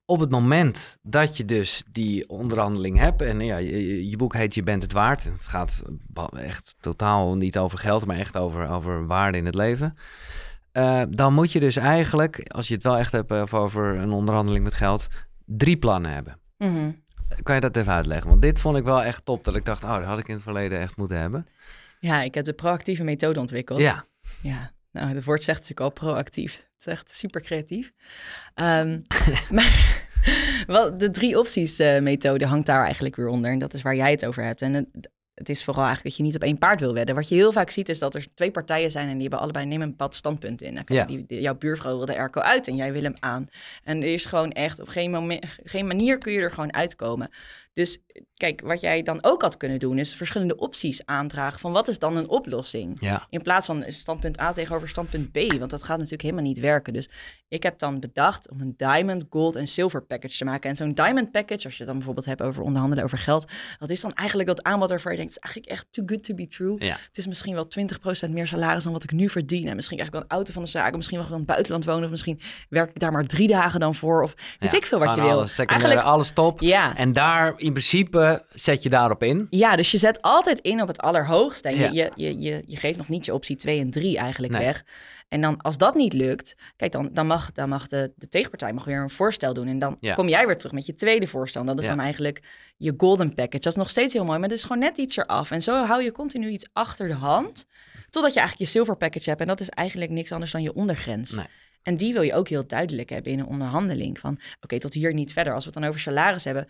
Op het moment dat je dus die onderhandeling hebt, en ja, je, boek heet Je bent het waard. Het gaat echt totaal niet over geld, maar echt over, over waarde in het leven. Dan moet je dus eigenlijk, als je het wel echt hebt over een onderhandeling met geld, drie plannen hebben. Mhm. Kan je dat even uitleggen? Want dit vond ik wel echt top, dat ik dacht, oh, dat had ik in het verleden echt moeten hebben. Ja, ik heb de proactieve methode ontwikkeld. Ja, Ja, nou, het woord zegt natuurlijk al proactief. Het is echt super creatief. Ehm, (laughs) maar (laughs) wel, de drie opties eh, methode hangt daar eigenlijk weer onder. En dat is waar jij het over hebt. En het, het is vooral eigenlijk dat je niet op één paard wil wedden. Wat je heel vaak ziet is dat er twee partijen zijn en die hebben allebei nemen een bepaald standpunt in. Ja. die, die- jouw buurvrouw wil de airco uit en jij wil hem aan. En er is gewoon echt op geen, moment, geen manier kun je er gewoon uitkomen. Dus kijk, wat jij dan ook had kunnen doen is verschillende opties aandragen van wat is dan een oplossing? ja. In plaats van standpunt A tegenover standpunt B. Want dat gaat natuurlijk helemaal niet werken. Dus ik heb dan bedacht om een diamond, gold en silver package te maken. En zo'n diamond package, als je het dan bijvoorbeeld hebt over onderhandelen over geld. Dat is dan eigenlijk dat aanbod waarvan je denkt, het is eigenlijk echt too good to be true. Ja. Het is misschien wel 20% meer salaris dan wat ik nu verdien. En misschien krijg ik wel een auto van de zaken. Misschien wel gewoon in het buitenland wonen. Of misschien werk ik daar maar drie dagen dan voor. Of weet Ja, ik veel wat je wil. Alles, Eigenlijk, alles top. ja. En daar, in principe, zet je daarop in. Ja, dus je zet altijd in op het allerhoogste. En je, je, je, je, je geeft nog niet je optie 2 en 3 eigenlijk Nee. weg. En dan als dat niet lukt, kijk, dan, dan mag, dan mag de, de tegenpartij mag weer een voorstel doen. En dan Ja. kom jij weer terug met je tweede voorstel. En dat is Ja. dan eigenlijk je golden package. Dat is nog steeds heel mooi, maar dat is gewoon net iets eraf. En zo hou je continu iets achter de hand, totdat je eigenlijk je silver package hebt. En dat is eigenlijk niks anders dan je ondergrens. Nee. En die wil je ook heel duidelijk hebben in een onderhandeling. Van oké, tot hier niet verder. Als we het dan over salaris hebben,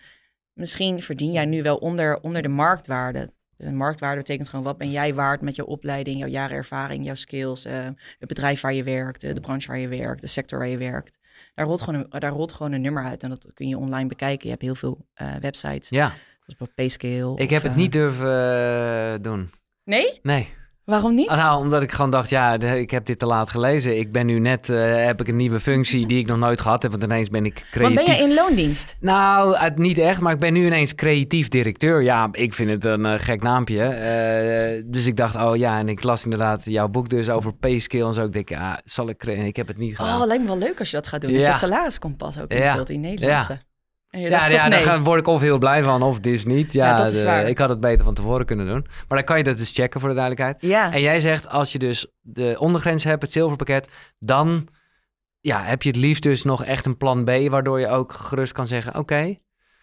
misschien verdien jij nu wel onder, onder de marktwaarde. Dus een marktwaarde betekent gewoon wat ben jij waard met jouw opleiding, jouw jaren ervaring, jouw skills, eh, het bedrijf waar je werkt, eh, de branche waar je werkt, de sector waar je werkt. Daar rolt, gewoon een, daar rolt gewoon een nummer uit en dat kun je online bekijken. Je hebt heel veel eh, websites, Ja, zoals bij Payscale. ik of, heb het niet durven doen. Nee? Nee. Waarom niet? Nou, omdat ik gewoon dacht, ja, ik heb dit te laat gelezen. Ik ben nu net, eh, heb ik een nieuwe functie die ik nog nooit gehad heb. Want ineens ben ik Want creatief. ben je in loondienst? Nou, het, niet echt, maar ik ben nu ineens creatief directeur. Ja, ik vind het een eh, gek naampje. Eh, dus ik dacht, oh ja, en ik las inderdaad jouw boek dus over payskill en zo. Ik denk, ja, zal ik... Ik heb het niet gedaan. Oh, lijkt me wel leuk als je dat gaat doen. Dat Ja. je het salariskompas ook Ja. in Nederlandse. En ja, ja, toch daar word ik of heel blij van of dus niet. Ja, Ja, de- ik had het beter van tevoren kunnen doen. Maar dan kan je dat dus checken voor de duidelijkheid. Ja. En jij zegt, als je dus de ondergrens hebt, het zilverpakket, dan ja, heb je het liefst dus nog echt een plan B, waardoor je ook gerust kan zeggen, oké,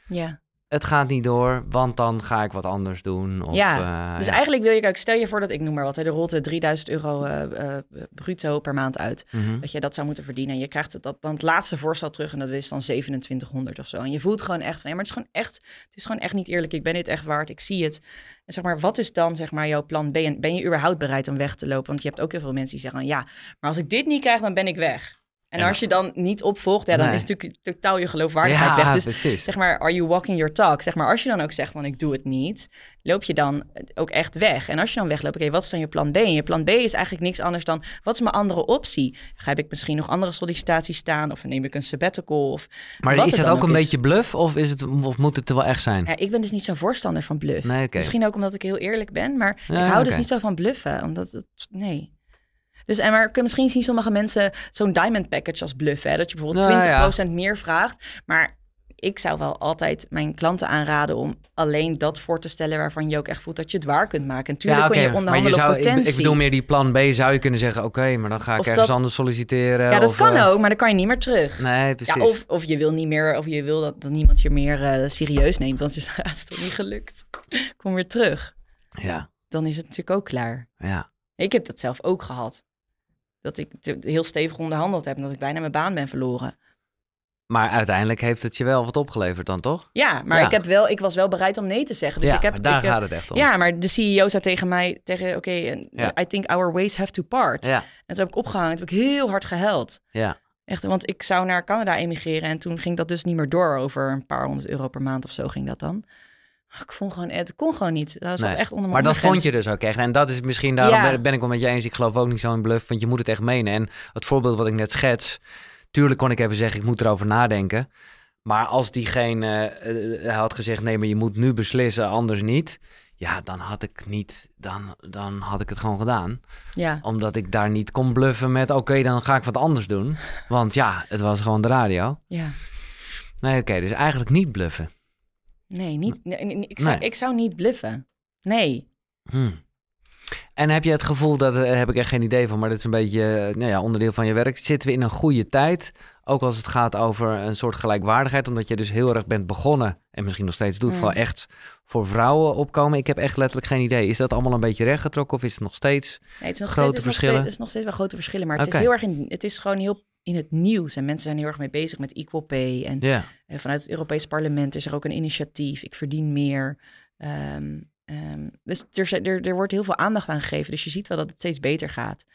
ja. Het gaat niet door, want dan ga ik wat anders doen. Of, Ja, eh, Dus ja. eigenlijk wil je, kijk, stel je voor dat ik noem maar wat, hè, er rolt er 3000 euro eh, eh, bruto per maand uit. Mhm. Dat je dat zou moeten verdienen. En je krijgt het, dat, dan het laatste voorstel terug en dat is dan 2700 of zo. En je voelt gewoon echt van, ja, maar het is gewoon echt, het is gewoon echt niet eerlijk. Ik ben dit echt waard, ik zie het. En zeg maar, wat is dan zeg maar jouw plan B? En ben je überhaupt bereid om weg te lopen? Want je hebt ook heel veel mensen die zeggen, ja, maar als ik dit niet krijg, dan ben ik weg. En Ja. als je dan niet opvolgt, ja, dan Nee. is natuurlijk totaal je geloofwaardigheid ja, weg. Dus precies. zeg maar, are you walking your talk? Zeg maar, als je dan ook zegt van ik doe het niet, loop je dan ook echt weg. En als je dan wegloopt, oké, wat is dan je plan B? En je plan B is eigenlijk niks anders dan, wat is mijn andere optie? Heb ik misschien nog andere sollicitaties staan? Of neem ik een sabbatical? Of Maar wat is dan ook een is. beetje bluff of, is het, of moet het er wel echt zijn? Ja, ik ben dus niet zo'n voorstander van bluff. Nee. Misschien ook omdat ik heel eerlijk ben, maar ik hou dus niet zo van bluffen. Omdat het, nee. Dus en maar kun- misschien zien sommige mensen zo'n diamond package als bluffen. Hè? Dat je bijvoorbeeld Nou, 20% meer vraagt. Maar ik zou wel altijd mijn klanten aanraden om alleen dat voor te stellen waarvan je ook echt voelt dat je het waar kunt maken. En tuurlijk kun je maar onderhandelen zou, op ik, potentie. ik bedoel meer die plan B zou je kunnen zeggen, oké, maar dan ga ik Of ergens dat- anders solliciteren. ja, dat of, kan eh, ook, maar dan kan je niet meer terug. Nee, precies. Ja, of, of je wil niet meer, of je wil dat, dat niemand je meer eh, serieus neemt. Dan is (laughs) het, toch niet gelukt. Kom weer terug. ja, Dan is het natuurlijk ook klaar. ja. Ik heb dat zelf ook gehad. Dat ik heel stevig onderhandeld heb en dat ik bijna mijn baan ben verloren. Maar uiteindelijk heeft het je wel wat opgeleverd dan, toch? Ja, maar Ja. Ik, heb wel, ik was wel bereid om nee te zeggen. Dus ja, ik heb, daar ik gaat het echt om. Ja, maar de CEO zei tegen mij, tegen, oké, Ja. I think our ways have to part. En toen heb ik opgehangen, toen heb ik heel hard gehuild. ja. Echt, want ik zou naar Canada emigreren en toen ging dat dus niet meer door. Over een paar honderd euro per maand of zo ging dat dan. Ik vond gewoon, het kon gewoon niet. Dat zat Nee. echt onder mijn Maar dat vond je dus ook echt. En dat is misschien, daarom Ja. ben- ik wel met je eens. Ik geloof ook niet zo in bluff, want je moet het echt menen. En het voorbeeld wat ik net schets, tuurlijk kon ik even zeggen, ik moet erover nadenken. Maar als diegene eh, had gezegd, nee, maar je moet nu beslissen, anders niet. Ja, dan had ik niet, dan, dan had ik het gewoon gedaan. Ja, Omdat ik daar niet kon bluffen met, oké, dan ga ik wat anders doen. Want ja, het was gewoon de radio. ja. Nee, oké, dus eigenlijk niet bluffen. Nee, niet, nee, nee, ik, zou, Nee. ik zou niet bluffen. Nee. Hmm. En heb je het gevoel, dat daar heb ik echt geen idee van, maar dat is een beetje eh, nou ja, onderdeel van je werk. Zitten we in een goede tijd, ook als het gaat over een soort gelijkwaardigheid, omdat je dus heel erg bent begonnen en misschien nog steeds doet, Mm. vooral echt voor vrouwen opkomen. Ik heb echt letterlijk geen idee. Is dat allemaal een beetje rechtgetrokken of is het nog steeds? Nee, het is nog Grote steeds, verschillen? het is nog steeds wel grote verschillen, maar het is heel erg in, het is gewoon heel in het nieuws en mensen zijn heel erg mee bezig met equal pay en eh, vanuit het Europees Parlement is er ook een initiatief. Ik verdien meer. Ehm, ehm, dus er, er, er wordt heel veel aandacht aan gegeven, dus je ziet wel dat het steeds beter gaat.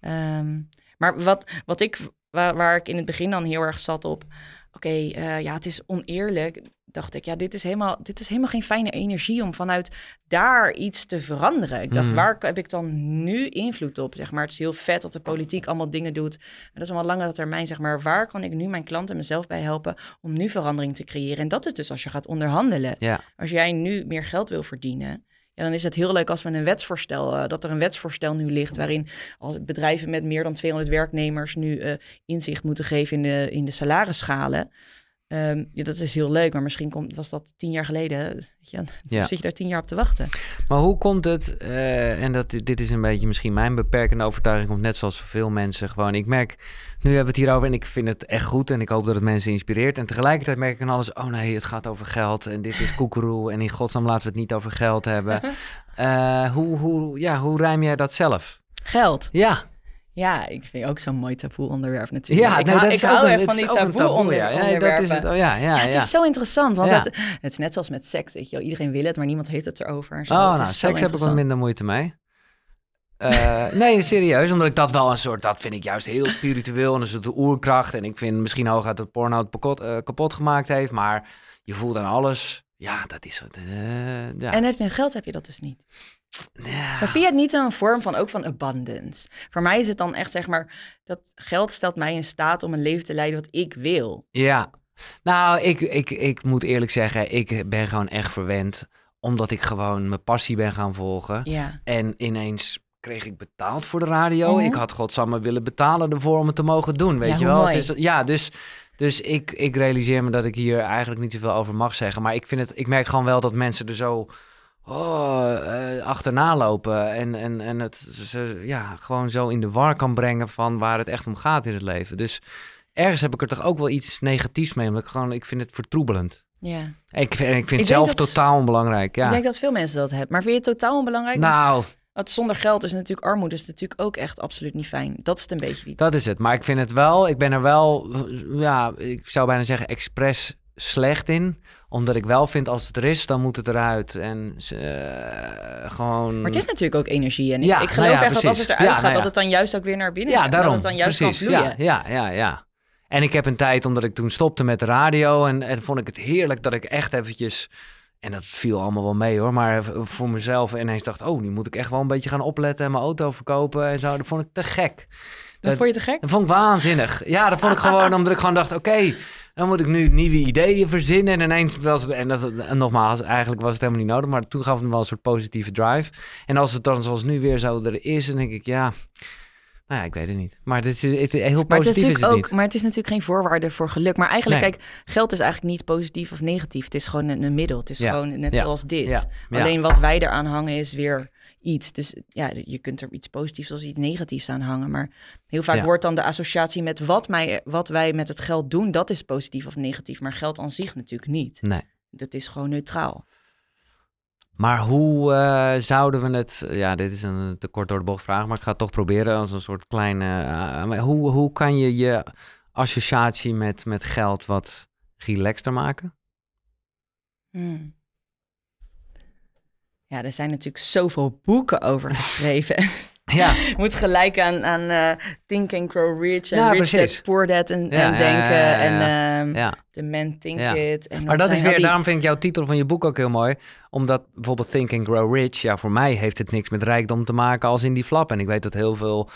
Ehm, maar wat, wat ik, waar, waar ik in het begin dan heel erg zat op, oké, eh, ja, het is oneerlijk. Dacht ik, ja, dit is, helemaal, dit is helemaal geen fijne energie om vanuit daar iets te veranderen. Ik dacht, Mhm. waar heb ik dan nu invloed op? Zeg maar, het is heel vet dat de politiek allemaal dingen doet. Maar dat is allemaal langere termijn, zeg maar. Waar kan ik nu mijn klanten en mezelf bij helpen om nu verandering te creëren? En dat is dus als je gaat onderhandelen. ja, Als jij nu meer geld wil verdienen, ja, dan is het heel leuk als we een wetsvoorstel, eh, dat er een wetsvoorstel nu ligt waarin als bedrijven met meer dan 200 werknemers nu eh, inzicht moeten geven in de, in de salarisschalen. Ehm, ja, dat is heel leuk, maar misschien komt, was dat tien jaar geleden. Weet je, (laughs) dan Ja. zit je daar tien jaar op te wachten. Maar hoe komt het, eh, en dat, dit is een beetje misschien mijn beperkende overtuiging, of net zoals veel mensen gewoon. Ik merk, nu hebben we het hierover en ik vind het echt goed en ik hoop dat het mensen inspireert. En tegelijkertijd merk ik aan alles, oh nee, het gaat over geld en dit is koekeroe en in godsnaam laten we het niet over geld hebben. (laughs) Eh, hoe, hoe, ja, hoe rijm jij dat zelf? Geld. Ja, Ja, ik vind ook zo'n mooi taboe onderwerp natuurlijk. ja ik nee, hou, dat ik is hou echt van die ook een taboe, onder, ja. Ja, dat onderwerpen. is het. Oh, ja, ja, Ja, het is zo interessant, want Ja. het, is net zoals met seks, weet je. Iedereen wil het, maar niemand heeft het erover. Zo. Oh, Het nou, seks heb ik wat minder moeite mee. Eh, nee, serieus, omdat ik dat wel een soort, dat vind ik juist heel spiritueel en een soort oerkracht. En ik vind misschien hooguit dat porno het kapot, eh, kapot gemaakt heeft, maar je voelt aan alles. Ja, dat is het. eh, ja. En heb je geld heb je dat dus niet. Ja. Je het niet zo'n vorm van ook van abundance? Voor mij is het dan echt zeg maar dat geld stelt mij in staat om een leven te leiden wat ik wil. Ja, nou, ik, ik, ik moet eerlijk zeggen, ik ben gewoon echt verwend, omdat ik gewoon mijn passie ben gaan volgen. Ja. En ineens kreeg ik betaald voor de radio. Mhm. Ik had godsamme willen betalen ervoor om het te mogen doen, weet Ja, je wel. mooi. Het is, ja, dus, dus ik, ik realiseer me dat ik hier eigenlijk niet zoveel over mag zeggen. Maar ik, vind het, ik merk gewoon wel dat mensen er zo oh, eh, achterna lopen. En, en, en het ze, ja, gewoon zo in de war kan brengen van waar het echt om gaat in het leven. Dus ergens heb ik er toch ook wel iets negatiefs mee. Omdat ik gewoon, ik vind het vertroebelend. ja. Ik vind, ik vind het zelf dat- totaal onbelangrijk. Ja. Ik denk dat veel mensen dat hebben. Maar vind je het totaal onbelangrijk? Nou, Want zonder geld is natuurlijk armoede, is natuurlijk ook echt absoluut niet fijn. Dat is het een beetje die. Dat is het. Maar ik vind het wel, ik ben er wel, ja, ik zou bijna zeggen, expres slecht in. Omdat ik wel vind, als het er is, dan moet het eruit. En eh, gewoon... Maar het is natuurlijk ook energie. En ik, Ja, ik nou geloof ja, echt dat als het eruit Ja, gaat, nou dat het dan juist ook weer naar binnen Ja, gaat. daarom. Dat het dan juist precies. kan vloeien. Ja, ja, ja. En ik heb een tijd, omdat ik toen stopte met de radio... En, en vond ik het heerlijk dat ik echt eventjes... En dat viel allemaal wel mee hoor. Maar voor mezelf ineens dacht... Oh, nu moet ik echt wel een beetje gaan opletten... en mijn auto verkopen en zo. Dat vond ik te gek. Dat vond je te gek? Dat vond ik waanzinnig. Ja, dat vond ik gewoon (laughs) omdat ik gewoon dacht: oké, dan moet ik nu nieuwe ideeën verzinnen. En ineens was het, en, dat, en nogmaals, eigenlijk was het helemaal niet nodig, maar toen gaf het me wel een soort positieve drive. En als het dan zoals nu weer zo er is, dan denk ik: ja, nou ja, ik weet het niet. Maar het is, het, heel Maar het, is positief is natuurlijk het ook, niet. maar het is natuurlijk geen voorwaarde voor geluk. Maar eigenlijk, Nee. kijk, geld is eigenlijk niet positief of negatief. Het is gewoon een, een middel. Het is Ja. gewoon net Ja. zoals dit. Ja. Alleen wat wij eraan hangen is weer iets. Dus ja, je kunt er iets positiefs of iets negatiefs aan hangen. Maar heel vaak wordt dan de associatie met wat, mij, wat wij met het geld doen, dat is positief of negatief. Maar geld aan zich natuurlijk niet. Nee. Dat is gewoon neutraal. Maar hoe eh, zouden we het... Ja, dit is een te kort door de bocht vraag, maar ik ga het toch proberen als een soort kleine... eh, hoe, hoe kan je je associatie met, met geld wat relaxter maken? Hmm. Ja, er zijn natuurlijk zoveel boeken over geschreven. (laughs) (laughs) Ja, Je (laughs) moet gelijk aan, aan eh, Think and Grow Rich en Ja, Rich precies. Dad Poor Dad en, Ja, en ja, denken. En ja. The Man Think Ja. It. En Maar dat is weer, die- daarom vind ik jouw titel van je boek ook heel mooi. Omdat bijvoorbeeld Think and Grow Rich, ja, voor mij heeft het niks met rijkdom te maken als in die flap. En ik weet dat heel veel,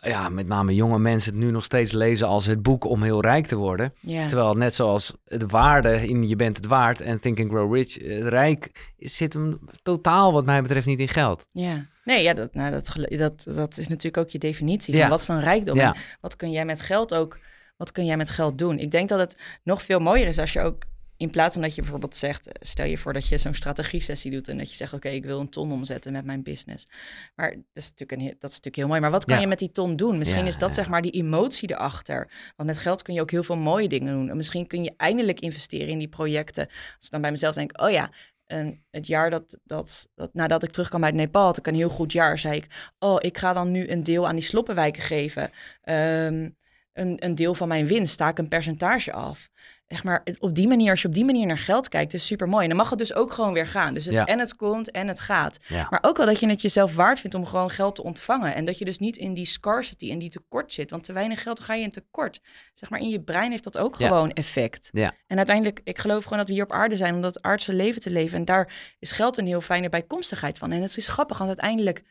ja, met name jonge mensen het nu nog steeds lezen als het boek om heel rijk te worden. Terwijl net zoals de waarde in je bent het waard en Think and Grow Rich, eh, rijk zit hem totaal wat mij betreft niet in geld. ja. Nee, ja, dat, nou, dat, dat, dat is natuurlijk ook je definitie. Van Ja. Wat is dan rijkdom? Ja. Wat kun jij met geld ook... Wat kun jij met geld doen? Ik denk dat het nog veel mooier is als je ook... In plaats van dat je bijvoorbeeld zegt... Stel je voor dat je zo'n strategie-sessie doet... en dat je zegt... Oké, ik wil een ton omzetten met mijn business. Maar dat is natuurlijk, een, dat is natuurlijk heel mooi. Maar wat kan Ja. je met die ton doen? Misschien Ja, is dat ja. zeg maar die emotie erachter. Want met geld kun je ook heel veel mooie dingen doen. En misschien kun je eindelijk investeren in die projecten. Als ik dan bij mezelf denk... Oh ja, en het jaar dat, dat, dat nadat ik terugkwam uit Nepal, had ik een heel goed jaar, zei ik, oh, ik ga dan nu een deel aan die sloppenwijken geven. Ehm, een, een deel van mijn winst, sta ik een percentage af. Zeg maar, het- op die manier, als je op die manier naar geld kijkt, is super mooi. En dan mag het dus ook gewoon weer gaan. Dus het, Ja. en het komt en het gaat. Ja. Maar ook wel dat je het jezelf waard vindt om gewoon geld te ontvangen. En dat je dus niet in die scarcity, in die tekort zit. Want te weinig geld ga je in tekort. Zeg maar, in je brein heeft dat ook Ja. gewoon effect. En uiteindelijk, ik geloof gewoon dat we hier op aarde zijn om dat aardse leven te leven. En daar is geld een heel fijne bijkomstigheid van. En het is grappig, want uiteindelijk,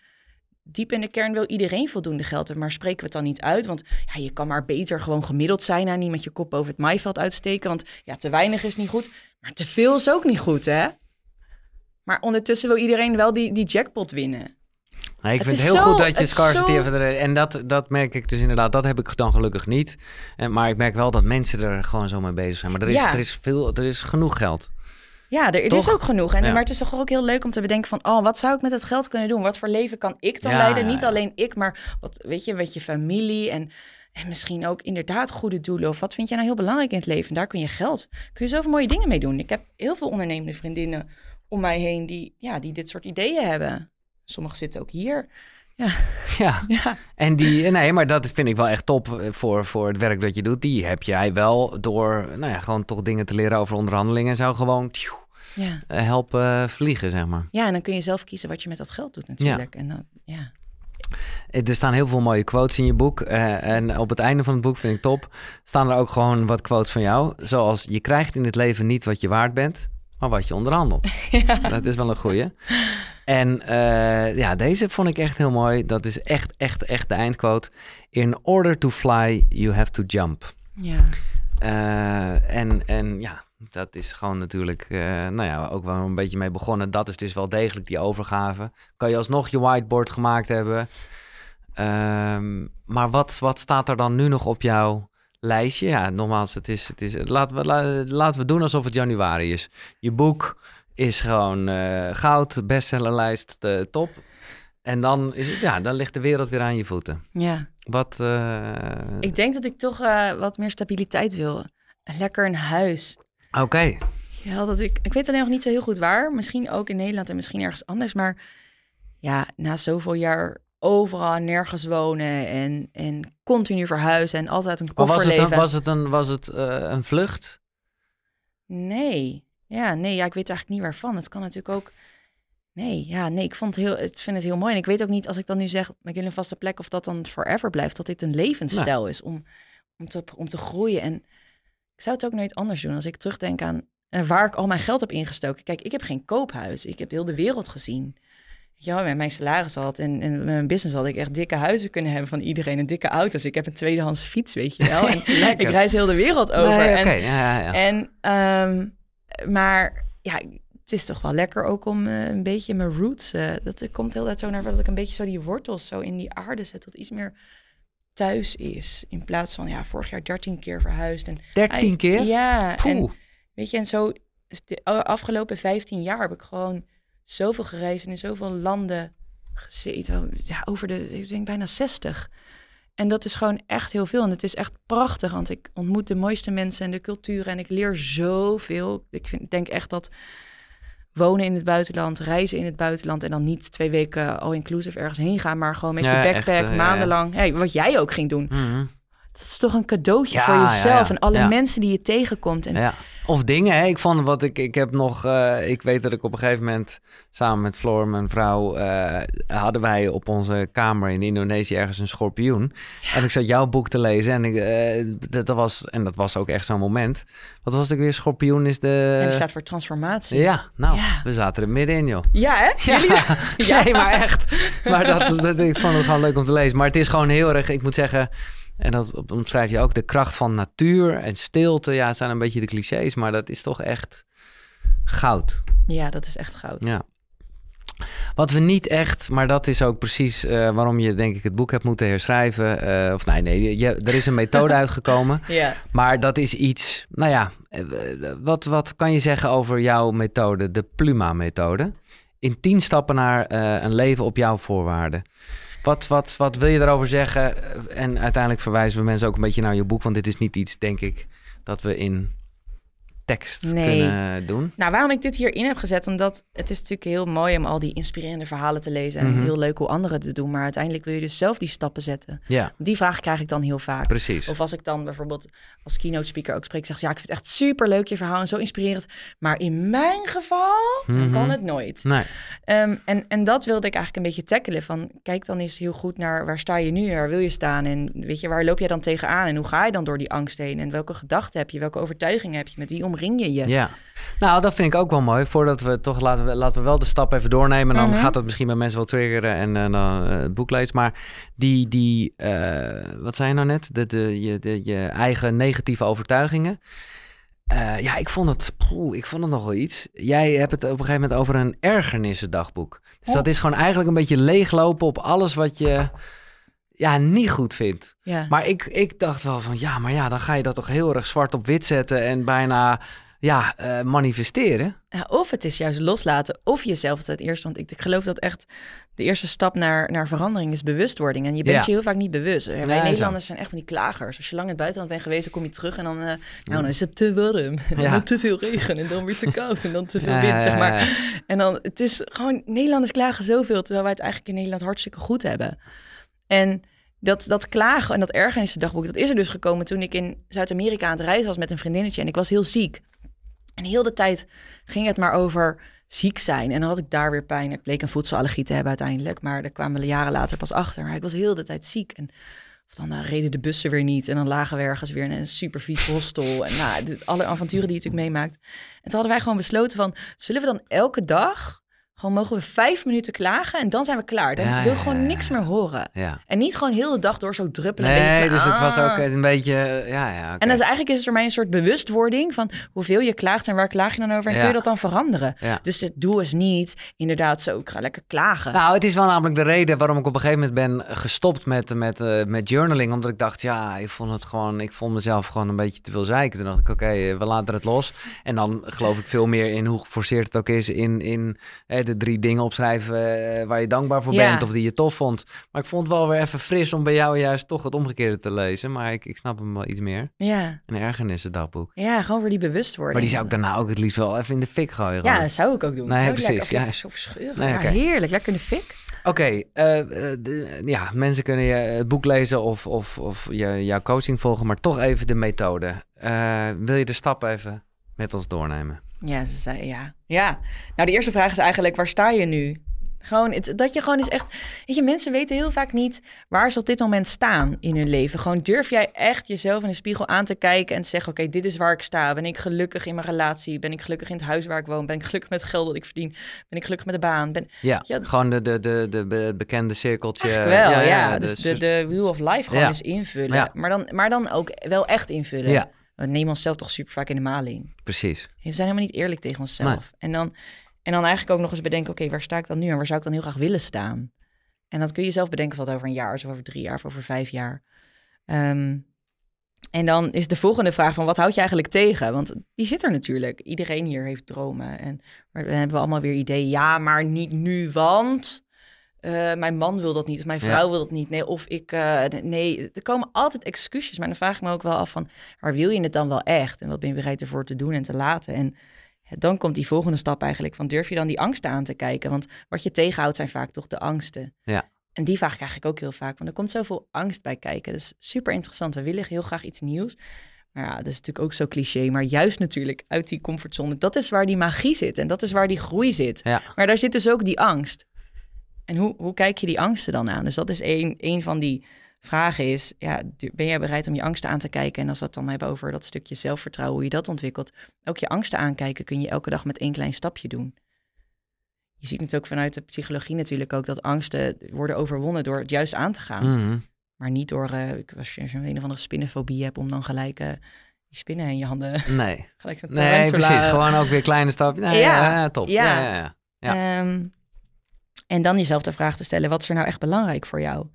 diep in de kern wil iedereen voldoende geld hebben. Maar spreken we het dan niet uit? Want ja, je kan maar beter gewoon gemiddeld zijn en niet met je kop over het maaiveld uitsteken. Want ja, te weinig is niet goed, maar te veel is ook niet goed, hè? Maar ondertussen wil iedereen wel die, die jackpot winnen. Nee, ik Het vind het heel zo- goed dat je het scarcity zo-. En dat, dat merk ik dus inderdaad. Dat heb ik dan gelukkig niet. En, maar ik merk wel dat mensen er gewoon zo mee bezig zijn. Maar er is, Ja. er is, veel, er is genoeg geld. Ja, er, er is ook genoeg. En, Ja. Maar het is toch ook heel leuk om te bedenken van... oh, wat zou ik met het geld kunnen doen? Wat voor leven kan ik dan Ja, leiden? ja, Niet alleen ik, maar wat, weet je, met je familie... En, en misschien ook inderdaad goede doelen. Of wat vind jij nou heel belangrijk in het leven? Daar kun je geld, kun je zoveel mooie dingen mee doen. Ik heb heel veel ondernemende vriendinnen om mij heen... die, ja, die dit soort ideeën hebben. Sommigen zitten ook hier. (laughs) Ja, Ja, en die... Nee, maar dat vind ik wel echt top eh, voor, voor het werk dat je doet. Die heb jij wel door, nou ja, gewoon toch dingen te leren over onderhandelingen en zo. Gewoon tjoe, ja. eh, helpen vliegen, zeg maar. ja, en dan kun je zelf kiezen wat je met dat geld doet natuurlijk. En dan, ja. Eh, Er staan heel veel mooie quotes in je boek. eh, en op het einde van het boek vind ik top. Staan er ook gewoon wat quotes van jou. Zoals je krijgt in het leven niet wat je waard bent, maar wat je onderhandelt. (laughs) Dat is wel een goeie. En eh, ja, deze vond ik echt heel mooi. Dat is echt, echt, echt de eindquote. In order to fly, you have to jump. ja. Eh, en, en ja, dat is gewoon natuurlijk, eh, nou ja, ook wel een beetje mee begonnen. Dat is dus wel degelijk die overgave. Kan je alsnog je whiteboard gemaakt hebben. Ehm, maar wat, wat staat er dan nu nog op jouw lijstje? Ja, nogmaals, het is, het is, laten, we, la- laten we doen alsof het januari is. Je boek is gewoon eh, goud, bestsellerlijst, top. En dan, is het, ja, dan ligt de wereld weer aan je voeten. ja. Wat, eh, Ik denk dat ik toch eh, wat meer stabiliteit wil. Lekker een huis. Oké, Ja, dat ik, ik weet alleen nog niet zo heel goed waar. Misschien ook in Nederland en misschien ergens anders. Maar ja, na zoveel jaar overal en nergens wonen en, en continu verhuizen en altijd een maar koffer was het, leven. een, was het, een, was het eh, een vlucht? Nee. Ja, nee, ja, ik weet eigenlijk niet waarvan. Het kan natuurlijk ook... Nee, ja, nee, ik vond het heel, ik vind het heel mooi. En ik weet ook niet, als ik dan nu zeg, ik wil een vaste plek, of dat dan forever blijft. Dat dit een levensstijl is om, om, te, om te groeien. En ik zou het ook nooit anders doen. Als ik terugdenk aan eh, waar ik al mijn geld heb ingestoken. Kijk, ik heb geen koophuis. Ik heb heel de wereld gezien. Ja, met mijn salaris had en, en met mijn business had ik echt dikke huizen kunnen hebben van iedereen en dikke auto's. Ik heb een tweedehands fiets, weet je wel. En (laughs) ik reis heel de wereld over. Nee, en, ja, en, ehm, maar ja, het is toch wel lekker ook om eh, een beetje mijn roots. eh, dat het komt heel tijd zo naar dat ik een beetje zo die wortels zo in die aarde zet. Dat iets meer thuis is. In plaats van ja, vorig jaar 13 keer verhuisd. En, 13 keer? Ja, en weet je, en zo de afgelopen 15 jaar heb ik gewoon zoveel gereisd en in zoveel landen gezeten. Ja, over de, ik denk bijna 60. En dat is gewoon echt heel veel. En het is echt prachtig, want ik ontmoet de mooiste mensen en de culturen. En ik leer zoveel. Ik vind, denk echt dat wonen in het buitenland, reizen in het buitenland... en dan niet twee weken all-inclusive ergens heen gaan... maar gewoon met Ja, je echt, backpack eh, ja, ja. maandenlang... Hey, wat jij ook ging doen. Mhm. Dat is toch een cadeautje Ja, voor jezelf... ja. en alle mensen die je tegenkomt. En. Of dingen, hè. Ik vond wat ik... Ik heb nog... eh, ik weet dat ik op een gegeven moment... Samen met Floor, mijn vrouw... eh, hadden wij op onze kamer in Indonesië ergens een schorpioen. En ik zat jouw boek te lezen. En, ik, eh, dat, dat was, en dat was ook echt zo'n moment. Wat was het weer? Schorpioen is de... En die staat voor transformatie. Ja, nou, we zaten er middenin, joh. Ja, hè? Jullie- (laughs) Ja. nee, maar echt. Maar dat, dat, ik vond het gewoon leuk om te lezen. Maar het is gewoon heel erg, ik moet zeggen... En dat omschrijf je ook, de kracht van natuur en stilte. Ja, het zijn een beetje de clichés, maar dat is toch echt goud. Ja, dat is echt goud. Ja. Wat we niet echt, maar dat is ook precies eh, waarom je denk ik het boek hebt moeten herschrijven. eh, of nee, nee, je, er is een methode (laughs) uitgekomen. Ja. Maar dat is iets, nou ja, eh, wat, wat kan je zeggen over jouw methode, de Pluma-methode? In tien stappen naar een leven op jouw voorwaarden. Wat, wat, wat wil je daarover zeggen? En uiteindelijk verwijzen we mensen ook een beetje naar je boek, want dit is niet iets, denk ik, dat we in tekst Nee. kunnen doen. Nou, waarom ik dit hierin heb gezet, omdat het is natuurlijk heel mooi om al die inspirerende verhalen te lezen en Mhm. heel leuk hoe anderen het doen, maar uiteindelijk wil je dus zelf die stappen zetten. Ja, Die vraag krijg ik dan heel vaak. precies. Of als ik dan bijvoorbeeld als keynote speaker ook spreek, zeg ze, ja, ik vind het echt super leuk je verhaal en zo inspirerend, maar in mijn geval Mhm. kan het nooit. Nee, Ehm, en, en dat wilde ik eigenlijk een beetje tackelen. Van kijk dan eens heel goed naar waar sta je nu, waar wil je staan en weet je waar loop jij dan tegenaan en hoe ga je dan door die angst heen en welke gedachten heb je, welke overtuigingen heb je, met wie omring je je? ja. Nou, dat vind ik ook wel mooi. Voordat we toch laten we, laten we wel de stap even doornemen. Dan Mhm. gaat dat misschien bij mensen wel triggeren en eh, dan eh, het boek lezen. Maar die, die eh, wat zei je nou net? De, de, je, de, je eigen negatieve overtuigingen. Ja, ik vond het, poeh, ik vond het nog wel iets. Jij hebt het op een gegeven moment over een ergernissen-dagboek. Dus Oh. dat is gewoon eigenlijk een beetje leeglopen op alles wat je ja, niet goed vindt. Ja. Maar ik, ik dacht wel van, ja, maar ja, dan ga je dat toch heel erg zwart op wit zetten en bijna ja, eh, manifesteren. Ja, of het is juist loslaten, of jezelf het eerst. Want ik, ik geloof dat echt de eerste stap naar, naar verandering is bewustwording. En je bent Ja. je heel vaak niet bewust. Wij Nee, zo. Nederlanders zijn echt van die klagers. Als je lang in het buitenland bent geweest, dan kom je terug en dan, eh, nou, dan is het te warm. (laughs) En Ja. dan te veel regen en dan weer te koud en dan te veel wind, zeg maar. En dan, het is gewoon, Nederlanders klagen zoveel, terwijl wij het eigenlijk in Nederland hartstikke goed hebben. En dat, dat klagen en dat ergernissen dagboek, dat is er dus gekomen toen ik in Zuid-Amerika aan het reizen was met een vriendinnetje en ik was heel ziek. En heel de tijd ging het maar over ziek zijn. En dan had ik daar weer pijn. Ik bleek een voedselallergie te hebben uiteindelijk, maar daar kwamen we jaren later pas achter. Maar ik was heel de tijd ziek en of dan reden de bussen weer niet. En dan lagen we ergens weer in een super vies hostel. En nou, alle avonturen die je natuurlijk meemaakt. En toen hadden wij gewoon besloten van... zullen we dan elke dag... gewoon mogen we vijf minuten klagen en dan zijn we klaar. Dan Ja, wil ja, gewoon ja, niks meer horen. Ja. En niet gewoon heel de dag door zo druppelen. Nee, dus het was ook ah. een beetje, eh, ja, ja. En is eigenlijk is het voor mij een soort bewustwording van hoeveel je klaagt en waar klaag je dan over en kun je dat dan veranderen. Dus het doel is niet inderdaad zo, ik ga lekker klagen. Nou, het is wel namelijk de reden waarom ik op een gegeven moment ben gestopt met, met, eh, met journaling. Omdat ik dacht, ja, ik vond het gewoon, ik vond mezelf gewoon een beetje te veel zeiken. Toen dacht ik, oké, eh, we laten het los. En dan geloof ik veel meer in hoe geforceerd het ook is in, in de drie dingen opschrijven eh, waar je dankbaar voor Ja. bent of die je tof vond. Maar ik vond het wel weer even fris om bij jou juist toch het omgekeerde te lezen. Maar ik, ik snap hem wel iets meer. Ja. Een ergernissen dagboek. ja, gewoon voor die bewustwording. Maar die zou ik daarna ook het liefst wel even in de fik gooien. Ja, gewoon. dat zou ik ook doen. Nee, Gewoon precies, Lekker, ja. Nee, ja, heerlijk. Lekker in de fik. Oké, eh, eh, ja, mensen kunnen je het boek lezen of, of, of je, jouw coaching volgen, maar toch even de methode. Wil je de stap even met ons doornemen? Ja, ze zei ja. Ja. Nou, de eerste vraag is eigenlijk, waar sta je nu? Gewoon, het, dat je gewoon is echt... Weet je, mensen weten heel vaak niet waar ze op dit moment staan in hun leven. Gewoon durf jij echt jezelf in de spiegel aan te kijken en te zeggen... oké, dit is waar ik sta. Ben ik gelukkig in mijn relatie? Ben ik gelukkig in het huis waar ik woon? Ben ik gelukkig met het geld dat ik verdien? Ben ik gelukkig met de baan? Ben... Ja, Ja. gewoon de, de, de, de, bekende cirkeltje. Wel, ja. de dus de, de wheel of life gewoon eens invullen. Maar, dan, maar dan ook wel echt invullen. Ja. We nemen onszelf toch super vaak in de maling. Precies. We zijn helemaal niet eerlijk tegen onszelf. En, dan, en dan eigenlijk ook nog eens bedenken, oké, waar sta ik dan nu en waar zou ik dan heel graag willen staan? En dat kun je zelf bedenken dat over een jaar is, of over drie jaar, of over vijf jaar. Ehm, en dan is de volgende vraag van, wat houd je eigenlijk tegen? Want die zit er natuurlijk. Iedereen hier heeft dromen. En maar dan hebben we allemaal weer ideeën. Ja, maar niet nu, want... eh, mijn man wil dat niet, of mijn vrouw Ja. wil dat niet. Nee, of ik, eh, nee, er komen altijd excuses. Maar dan vraag ik me ook wel af van, waar wil je het dan wel echt? En wat ben je bereid ervoor te doen en te laten? En dan komt die volgende stap eigenlijk van, durf je dan die angsten aan te kijken? Want wat je tegenhoudt zijn vaak toch de angsten. Ja. En die vraag ik eigenlijk ook heel vaak, want er komt zoveel angst bij kijken. Dat is super interessant. We willen heel graag iets nieuws. Maar ja, dat is natuurlijk ook zo cliché. Maar juist natuurlijk uit die comfortzone. Dat is waar die magie zit en dat is waar die groei zit. Ja. Maar daar zit dus ook die angst. En hoe, hoe kijk je die angsten dan aan? Dus dat is één, één van die vragen is, ja, ben jij bereid om je angsten aan te kijken? En als we het dan hebben over dat stukje zelfvertrouwen, hoe je dat ontwikkelt. Ook je angsten aankijken kun je elke dag met één klein stapje doen. Je ziet het ook vanuit de psychologie natuurlijk ook, dat angsten worden overwonnen door het juist aan te gaan. Mhm. Maar niet door, ik- als je een of andere spinnenfobie hebt, om dan gelijk eh, die spinnen in je handen, (laughs) Nee. gelijk Nee, precies. Gewoon ook weer kleine stapjes. Nee, Ja, top. Ja, ja. ja, ja. Ja. En dan jezelf de vraag te stellen, wat is er nou echt belangrijk voor jou?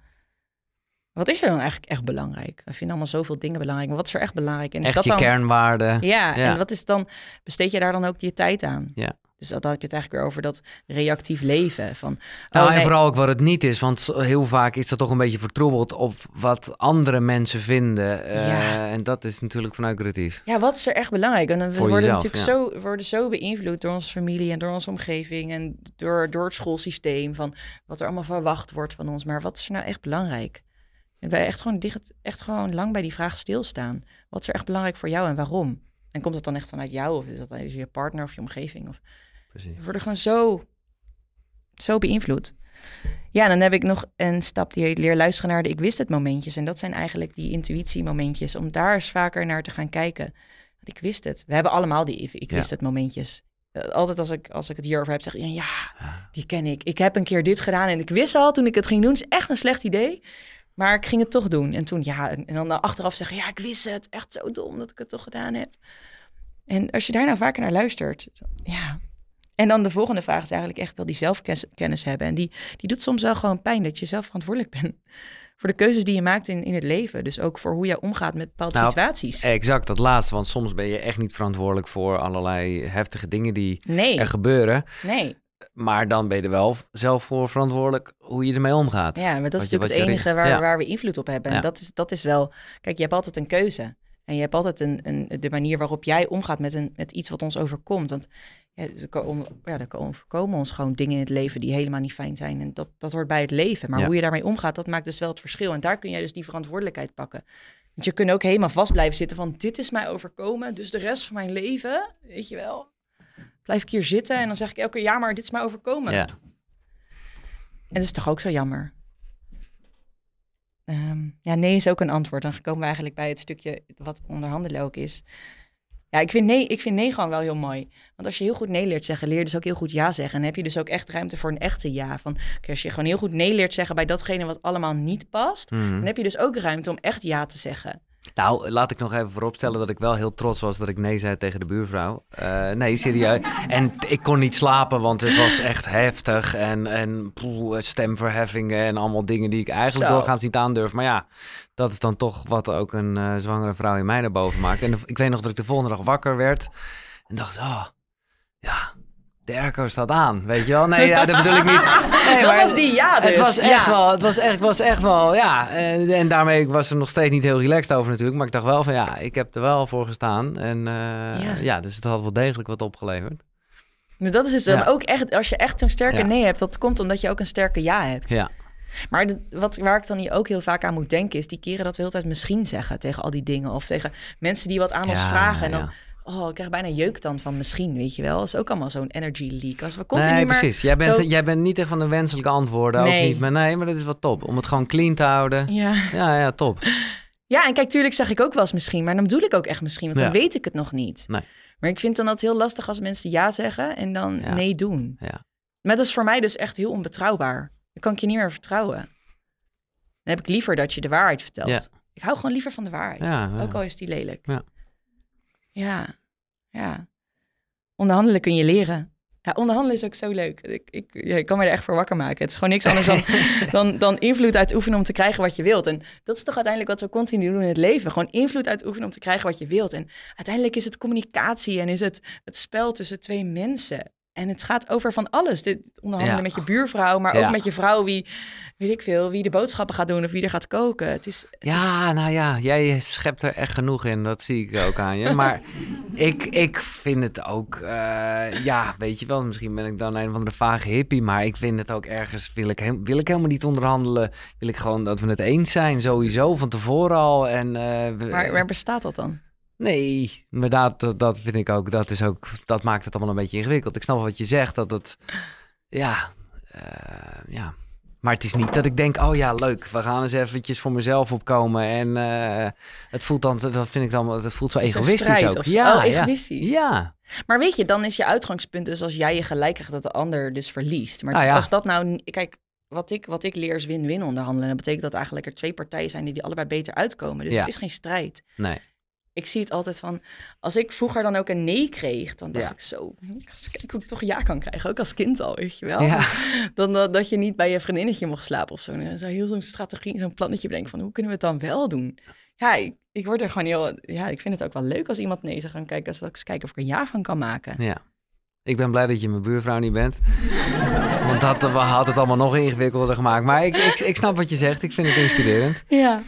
Wat is er dan eigenlijk echt belangrijk? We vinden allemaal zoveel dingen belangrijk, maar wat is er echt belangrijk? En is Echt dat je dan... kernwaarden. Ja, Ja. en wat is dan, besteed je daar dan ook je tijd aan? Ja. Dus dan heb je het eigenlijk weer over dat reactief leven. Van, Nou, oh, en nee, vooral ook wat het niet is, want heel vaak is dat toch een beetje vertroebeld op wat andere mensen vinden. Eh, Ja. En dat is natuurlijk vanuit Ja, wat is er echt belangrijk? En we Voor worden jezelf, natuurlijk zo, worden zo beïnvloed door onze familie en door onze omgeving en door, door het schoolsysteem van wat er allemaal verwacht wordt van ons. Maar wat is er nou echt belangrijk? En wij echt gewoon dicht, echt gewoon lang bij die vraag stilstaan. Wat is er echt belangrijk voor jou en waarom? En komt dat dan echt vanuit jou of is dat je partner of je omgeving? Of Precies. we worden gewoon zo, zo beïnvloed. Ja, dan heb ik nog een stap die heet leer luisteren naar de ik wist het momentjes. En dat zijn eigenlijk die intuïtiemomentjes. Om daar eens vaker naar te gaan kijken. Want ik wist het. We hebben allemaal die ik Ja. wist het momentjes. Eh, altijd als ik, als ik het hierover heb, zeg ik ja, die ken ik. Ik heb een keer dit gedaan en ik wist al toen ik het ging doen. is echt een slecht idee. Maar ik ging het toch doen. En toen, ja, en en dan achteraf zeggen, ja, ik wist het. Echt zo dom dat ik het toch gedaan heb. En als je daar nou vaker naar luistert, ja. En dan de volgende vraag is eigenlijk echt wel die zelfkennis hebben. En die, die doet soms wel gewoon pijn dat je zelf verantwoordelijk bent (laughs) voor de keuzes die je maakt in, in het leven. Dus ook voor hoe je omgaat met bepaalde Nou, situaties. Exact, dat laatste. Want soms ben je echt niet verantwoordelijk voor allerlei heftige dingen die Nee, er gebeuren. nee. Maar dan ben je er wel zelf voor verantwoordelijk hoe je ermee omgaat. Ja, maar dat is je- natuurlijk het enige waar, ja. waar we invloed op hebben. En Ja. dat, is, dat is wel... Kijk, je hebt altijd een keuze. En je hebt altijd een, een, de manier waarop jij omgaat met, een, met iets wat ons overkomt. Want ja, er komen, ja, er komen- voorkomen ons gewoon dingen in het leven die helemaal niet fijn zijn. En dat, dat hoort bij het leven. Maar Ja. hoe je daarmee omgaat, dat maakt dus wel het verschil. En daar kun jij dus die verantwoordelijkheid pakken. Want je kunt ook helemaal vast blijven zitten van... dit is mij overkomen, dus de rest van mijn leven, weet je wel... blijf ik hier zitten en dan zeg ik elke keer... ja, maar dit is mij overkomen. Ja. En dat is toch ook zo jammer? Ehm, ja, nee is ook een antwoord. Dan komen we eigenlijk bij het stukje wat onderhandelen ook is. Ja, ik vind, nee, ik vind nee gewoon wel heel mooi. Want als je heel goed nee leert zeggen, leer je dus ook heel goed ja zeggen. En dan heb je dus ook echt ruimte voor een echte ja. Van, als je gewoon heel goed nee leert zeggen bij datgene wat allemaal niet past... Mhm. dan heb je dus ook ruimte om echt ja te zeggen. Nou, laat ik nog even vooropstellen dat ik wel heel trots was dat ik nee zei tegen de buurvrouw. Eh, nee, serieus. En ik kon niet slapen, want het was echt heftig. En, en poeh, stemverheffingen en allemaal dingen die ik eigenlijk Zo. doorgaans niet aandurf. Maar ja, dat is dan toch wat ook een eh, zwangere vrouw in mij naar boven maakt. En de- ik weet nog dat ik de volgende dag wakker werd en dacht, oh, ja, de airco staat aan, weet je wel? Nee, ja, dat bedoel ik niet. (laughs) Nee, dat maar was die ja dus. het was echt Ja. wel, het was echt, was echt wel, ja. En, en daarmee was er nog steeds niet heel relaxed over natuurlijk. Maar ik dacht wel van, ja, ik heb er wel voor gestaan. En eh, Ja. ja. dus het had wel degelijk wat opgeleverd. Maar dat is dus dan Ja. ook echt, als je echt zo'n sterke Ja. nee hebt, dat komt omdat je ook een sterke ja hebt. Ja, Maar de- wat, waar ik dan hier ook heel vaak aan moet denken, is die keren dat we heel tijd misschien zeggen tegen al die dingen. Of tegen mensen die wat aan ons vragen. En dan, ja. Oh, ik krijg bijna jeuk dan van misschien, weet je wel. Dat is ook allemaal zo'n energy leak. Als we continu nee, maar precies. Jij bent, zo- jij bent niet echt van de wenselijke antwoorden, Nee. ook niet. Maar nee, maar dat is wel top. Om het gewoon clean te houden. Ja. Ja, ja, top. ja, en kijk, tuurlijk zeg ik ook wel eens misschien, maar dan bedoel ik ook echt misschien, want dan Ja. weet ik het nog niet. Nee. Maar ik vind dan dat heel lastig als mensen ja zeggen en dan Ja. nee doen. Ja. Maar dat is voor mij dus echt heel onbetrouwbaar. Dan kan ik je niet meer vertrouwen. Dan heb ik liever dat je de waarheid vertelt. Ja. Ik hou gewoon liever van de waarheid. Ook al is die lelijk. Ja. Ja, ja. Onderhandelen kun je leren. Ja, onderhandelen is ook zo leuk. Ik, ik, ja, ik kan me er echt voor wakker maken. Het is gewoon niks anders dan, (laughs) dan, dan invloed uitoefenen om te krijgen wat je wilt. En dat is toch uiteindelijk wat we continu doen in het leven. Gewoon invloed uitoefenen om te krijgen wat je wilt. En uiteindelijk is het communicatie en is het het spel tussen twee mensen. En het gaat over van alles. Dit onderhandelen Ja. met je buurvrouw, maar Ja. ook met je vrouw, wie, weet ik veel, wie de boodschappen gaat doen of wie er gaat koken. Het is, het is- Ja, nou ja, jij schept er echt genoeg in. Dat zie ik ook aan je. Maar (laughs) ik, ik vind het ook, eh, ja, weet je wel, misschien ben ik dan een van de vage hippie, maar ik vind het ook ergens, wil ik, he- wil ik helemaal niet onderhandelen. Wil ik gewoon dat we het eens zijn, sowieso, van tevoren al. En, eh, maar waar bestaat dat dan? Nee, maar dat, dat, dat vind ik ook, dat is ook, dat maakt het allemaal een beetje ingewikkeld. Ik snap wat je zegt, dat het, ja, eh, ja. Maar het is niet dat ik denk, oh ja, leuk, we gaan eens eventjes voor mezelf opkomen. En eh, het voelt dan, dat vind ik dan, het voelt zo Is egoïstisch ook. of? Ja, Oh, egoïstisch. Ja, Maar weet je, dan is je uitgangspunt dus als jij je gelijk krijgt dat de ander dus verliest. Maar ja. als dat nou, kijk, wat ik, wat ik leer is win-win onderhandelen. Dat betekent dat eigenlijk er twee partijen zijn die, die allebei beter uitkomen. Dus Ja. het is geen strijd. nee. Ik zie het altijd van, als ik vroeger dan ook een nee kreeg, dan dacht Ja. ik zo, hm, ik ga eens kijken hoe ik toch ja kan krijgen. Ook als kind al, weet je wel. Ja. (laughs) Dan dat, dat je niet bij je vriendinnetje mocht slapen of zo. En dan zou heel zo'n strategie, zo'n plannetje bedenken van, hoe kunnen we het dan wel doen? Ja, ik, ik word er gewoon heel, ja, ik vind het ook wel leuk als iemand nee zegt. Dan kijken, als ik eens kijken of ik er een ja van kan maken. Ja. Ik ben blij dat je mijn buurvrouw niet bent. (laughs) Want dat had het allemaal nog ingewikkelder gemaakt. Maar ik, ik, ik snap wat je zegt. Ik vind het inspirerend. Ja.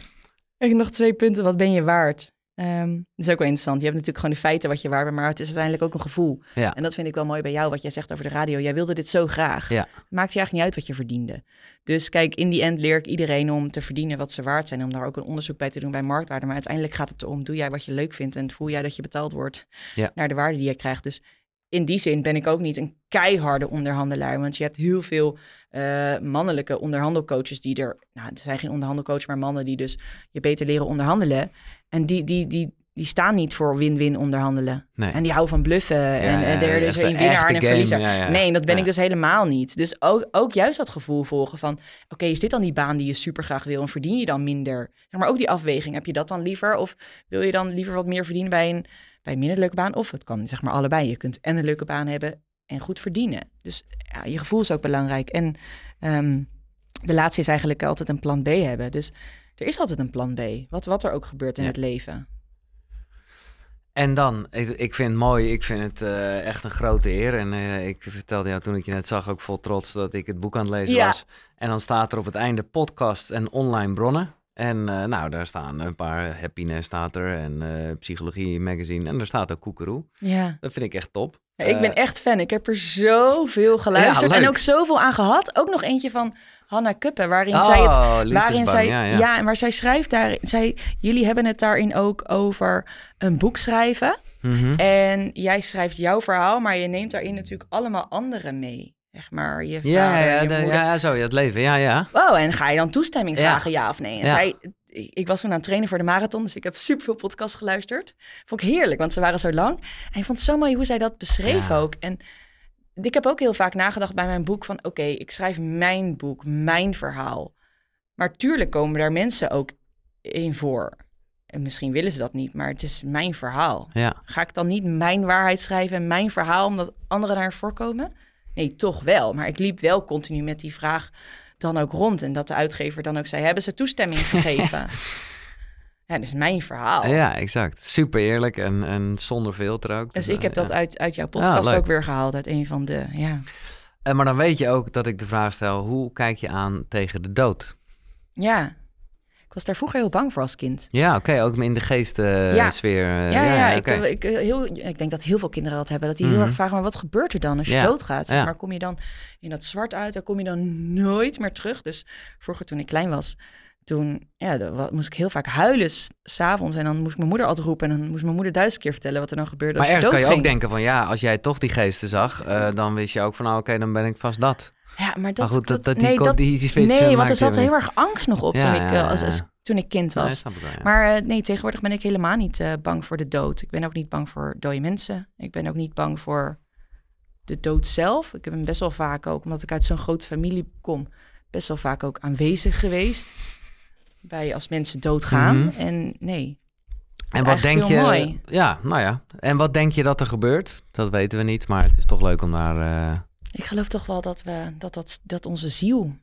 Ik nog twee punten. Wat ben je waard? Ehm, dat is ook wel interessant. Je hebt natuurlijk gewoon de feiten wat je waard bent, maar het is uiteindelijk ook een gevoel. Ja. En dat vind ik wel mooi bij jou, wat jij zegt over de radio. Jij wilde dit zo graag. Ja. Maakt je eigenlijk niet uit wat je verdiende. Dus kijk, in die end leer ik iedereen om te verdienen wat ze waard zijn. Om daar ook een onderzoek bij te doen bij marktwaarde. Maar uiteindelijk gaat het erom, doe jij wat je leuk vindt en voel jij dat je betaald wordt Ja. naar de waarde die je krijgt. Dus in die zin ben ik ook niet een keiharde onderhandelaar. Want je hebt heel veel eh, mannelijke onderhandelcoaches die er... Nou, er zijn geen onderhandelcoaches, maar mannen die dus je beter leren onderhandelen. En die, die, die, die staan niet voor win-win onderhandelen. Nee. En die houden van bluffen. en, ja, en er is er een winnaar en een verliezer. Nee, dat ben ik dus helemaal niet. Dus ook, ook juist dat gevoel volgen van... oké, is dit dan die baan die je super graag wil... en verdien je dan minder? Zeg maar ook die afweging. Heb je dat dan liever? Of wil je dan liever wat meer verdienen bij een, bij een minder leuke baan. Of het kan zeg maar allebei. Je kunt en een leuke baan hebben en goed verdienen. Dus ja, je gevoel is ook belangrijk. En ehm, de laatste is eigenlijk altijd een plan B hebben. Dus er is altijd een plan B. Wat, wat er ook gebeurt in Ja. het leven. En dan, ik, ik vind het mooi, ik vind het eh, echt een grote eer. En eh, ik vertelde jou toen ik je net zag ook vol trots dat ik het boek aan het lezen Ja. was. En dan staat er op het einde podcast en online bronnen. En eh, nou, daar staan een paar, Happiness staat er en Psychologie Magazine. En er staat ook Koekeroe. Ja. Dat vind ik echt top. Ja, ik ben Eh, echt fan. Ik heb er zoveel geluisterd Ja, en ook zoveel aan gehad. Ook nog eentje van Hanna Kuppen, waarin zij het oh, Waarin zij, ja, ja, ja. en waar zij schrijft daar, zij, jullie hebben het daarin ook over een boek schrijven. Mhm. En jij schrijft jouw verhaal, maar je neemt daarin natuurlijk allemaal anderen mee. Zeg maar, je vader, Ja, ja, je de- ja, zo, het leven, ja, ja. Oh, en ga je dan toestemming vragen, ja of nee? En Ja. zij, ik, ik was toen aan het trainen voor de marathon, dus ik heb superveel podcasts geluisterd. Vond ik heerlijk, want ze waren zo lang. En ik vond het zo mooi hoe zij dat beschreef Ja. ook. En ik heb ook heel vaak nagedacht bij mijn boek van, oké, ik schrijf mijn boek, mijn verhaal. Maar tuurlijk komen daar mensen ook in voor. En misschien willen ze dat niet, maar het is mijn verhaal. Ja, Ga ik dan niet mijn waarheid schrijven en mijn verhaal omdat anderen daar voorkomen? Nee, toch wel. Maar ik liep wel continu met die vraag dan ook rond. En dat de uitgever dan ook zei, hebben ze toestemming (laughs) gegeven? ja, dat is mijn verhaal. ja exact. Super eerlijk en, en zonder filter ook. Dus eh, ik heb dat ja. uit, uit jouw podcast ook weer gehaald. Uit een van de, ja. En maar dan weet je ook dat ik de vraag stel, hoe kijk je aan tegen de dood? Ja. Was daar vroeger heel bang voor als kind. Ja, oké, ook in de geestsfeer. Ja. sfeer. eh, Ja, ja, ik, ik, heel, ik denk dat heel veel kinderen dat hebben. Dat die heel Mhm. erg vragen, maar wat gebeurt er dan als je doodgaat? Zeg. Maar kom je dan in dat zwart uit, dan kom je dan nooit meer terug. Dus vroeger toen ik klein was, toen ja, moest ik heel vaak huilen s- s'avonds. En dan moest mijn moeder altijd roepen. En dan moest mijn moeder duizend keer vertellen wat er dan gebeurde Maar als je ergens kan je ook denken van, ja, als jij toch die geesten zag, eh, dan wist je ook van, nou, oké, dan ben ik vast dat. Ja, maar dat... maar goed, dat, dat, die, nee, dat, die, nee want er zat heel erg angst nog op Ja, toen, ik, ja, eh, als, toen ik kind was. wel. Maar eh, nee, tegenwoordig ben ik helemaal niet eh, bang voor de dood. Ik ben ook niet bang voor dode mensen. Ik ben ook niet bang voor de dood zelf. Ik ben best wel vaak ook, omdat ik uit zo'n grote familie kom, best wel vaak ook aanwezig geweest. Bij als mensen doodgaan. Mhm. En nee. En wat denk je? mooi. Ja, nou ja. En wat denk je dat er gebeurt? Dat weten we niet, maar het is toch leuk om daar. Ik geloof toch wel dat, we, dat, dat, dat onze ziel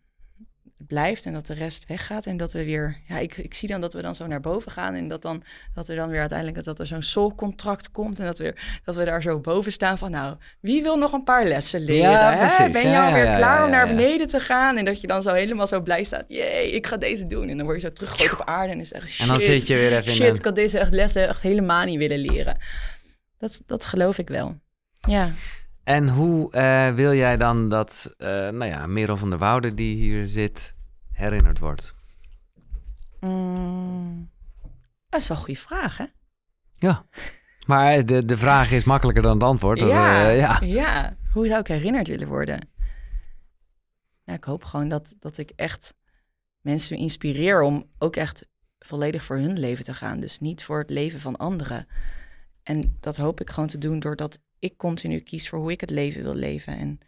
blijft en dat de rest weggaat. En dat we weer, ja, ik, ik zie dan dat we dan zo naar boven gaan. En dat, dan, dat er dan weer uiteindelijk dat er zo'n soulcontract komt. En dat we, dat we daar zo boven staan van, nou, wie wil nog een paar lessen leren? Ja, hè? Ben je Ja, alweer ja, klaar om naar beneden te gaan? En dat je dan zo helemaal zo blij staat. Jee, ik ga deze doen. En dan word je zo teruggegooid op aarde. En is echt shit. En dan zit je weer even in Shit, ik had deze echt lessen echt helemaal niet willen leren. Dat, dat geloof ik wel. Ja. En hoe eh, wil jij dan dat, eh, nou ja, Merel van der Woude die hier zit, herinnerd wordt? Mm, dat is wel een goede vraag, hè? Ja. Maar de, de vraag is makkelijker dan het antwoord. Dat, ja, eh, ja. ja. Hoe zou ik herinnerd willen worden? Ja, ik hoop gewoon dat, dat ik echt mensen inspireer om ook echt volledig voor hun leven te gaan. Dus niet voor het leven van anderen. En dat hoop ik gewoon te doen doordat ik continu kies voor hoe ik het leven wil leven. En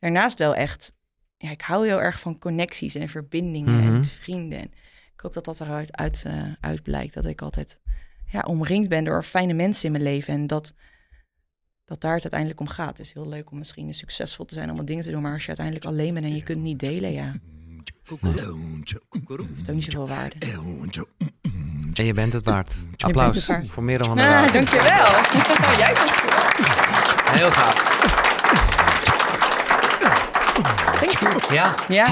daarnaast wel echt, ja, ik hou heel erg van connecties en verbindingen Mhm. en vrienden. En ik hoop dat dat eruit uit, eh, uit blijkt. Dat ik altijd ja, omringd ben door fijne mensen in mijn leven. En dat, dat daar het uiteindelijk om gaat. Het is heel leuk om misschien succesvol te zijn om wat dingen te doen. Maar als je uiteindelijk alleen bent en je kunt niet delen, ja, heeft ook niet zoveel waarde. En je bent het waard. bent Applaus het waard. voor Merel van der Ah, Woude. dankjewel. (laughs) Jij dankjewel. Heel gaaf. Thank you. Ja, Ja.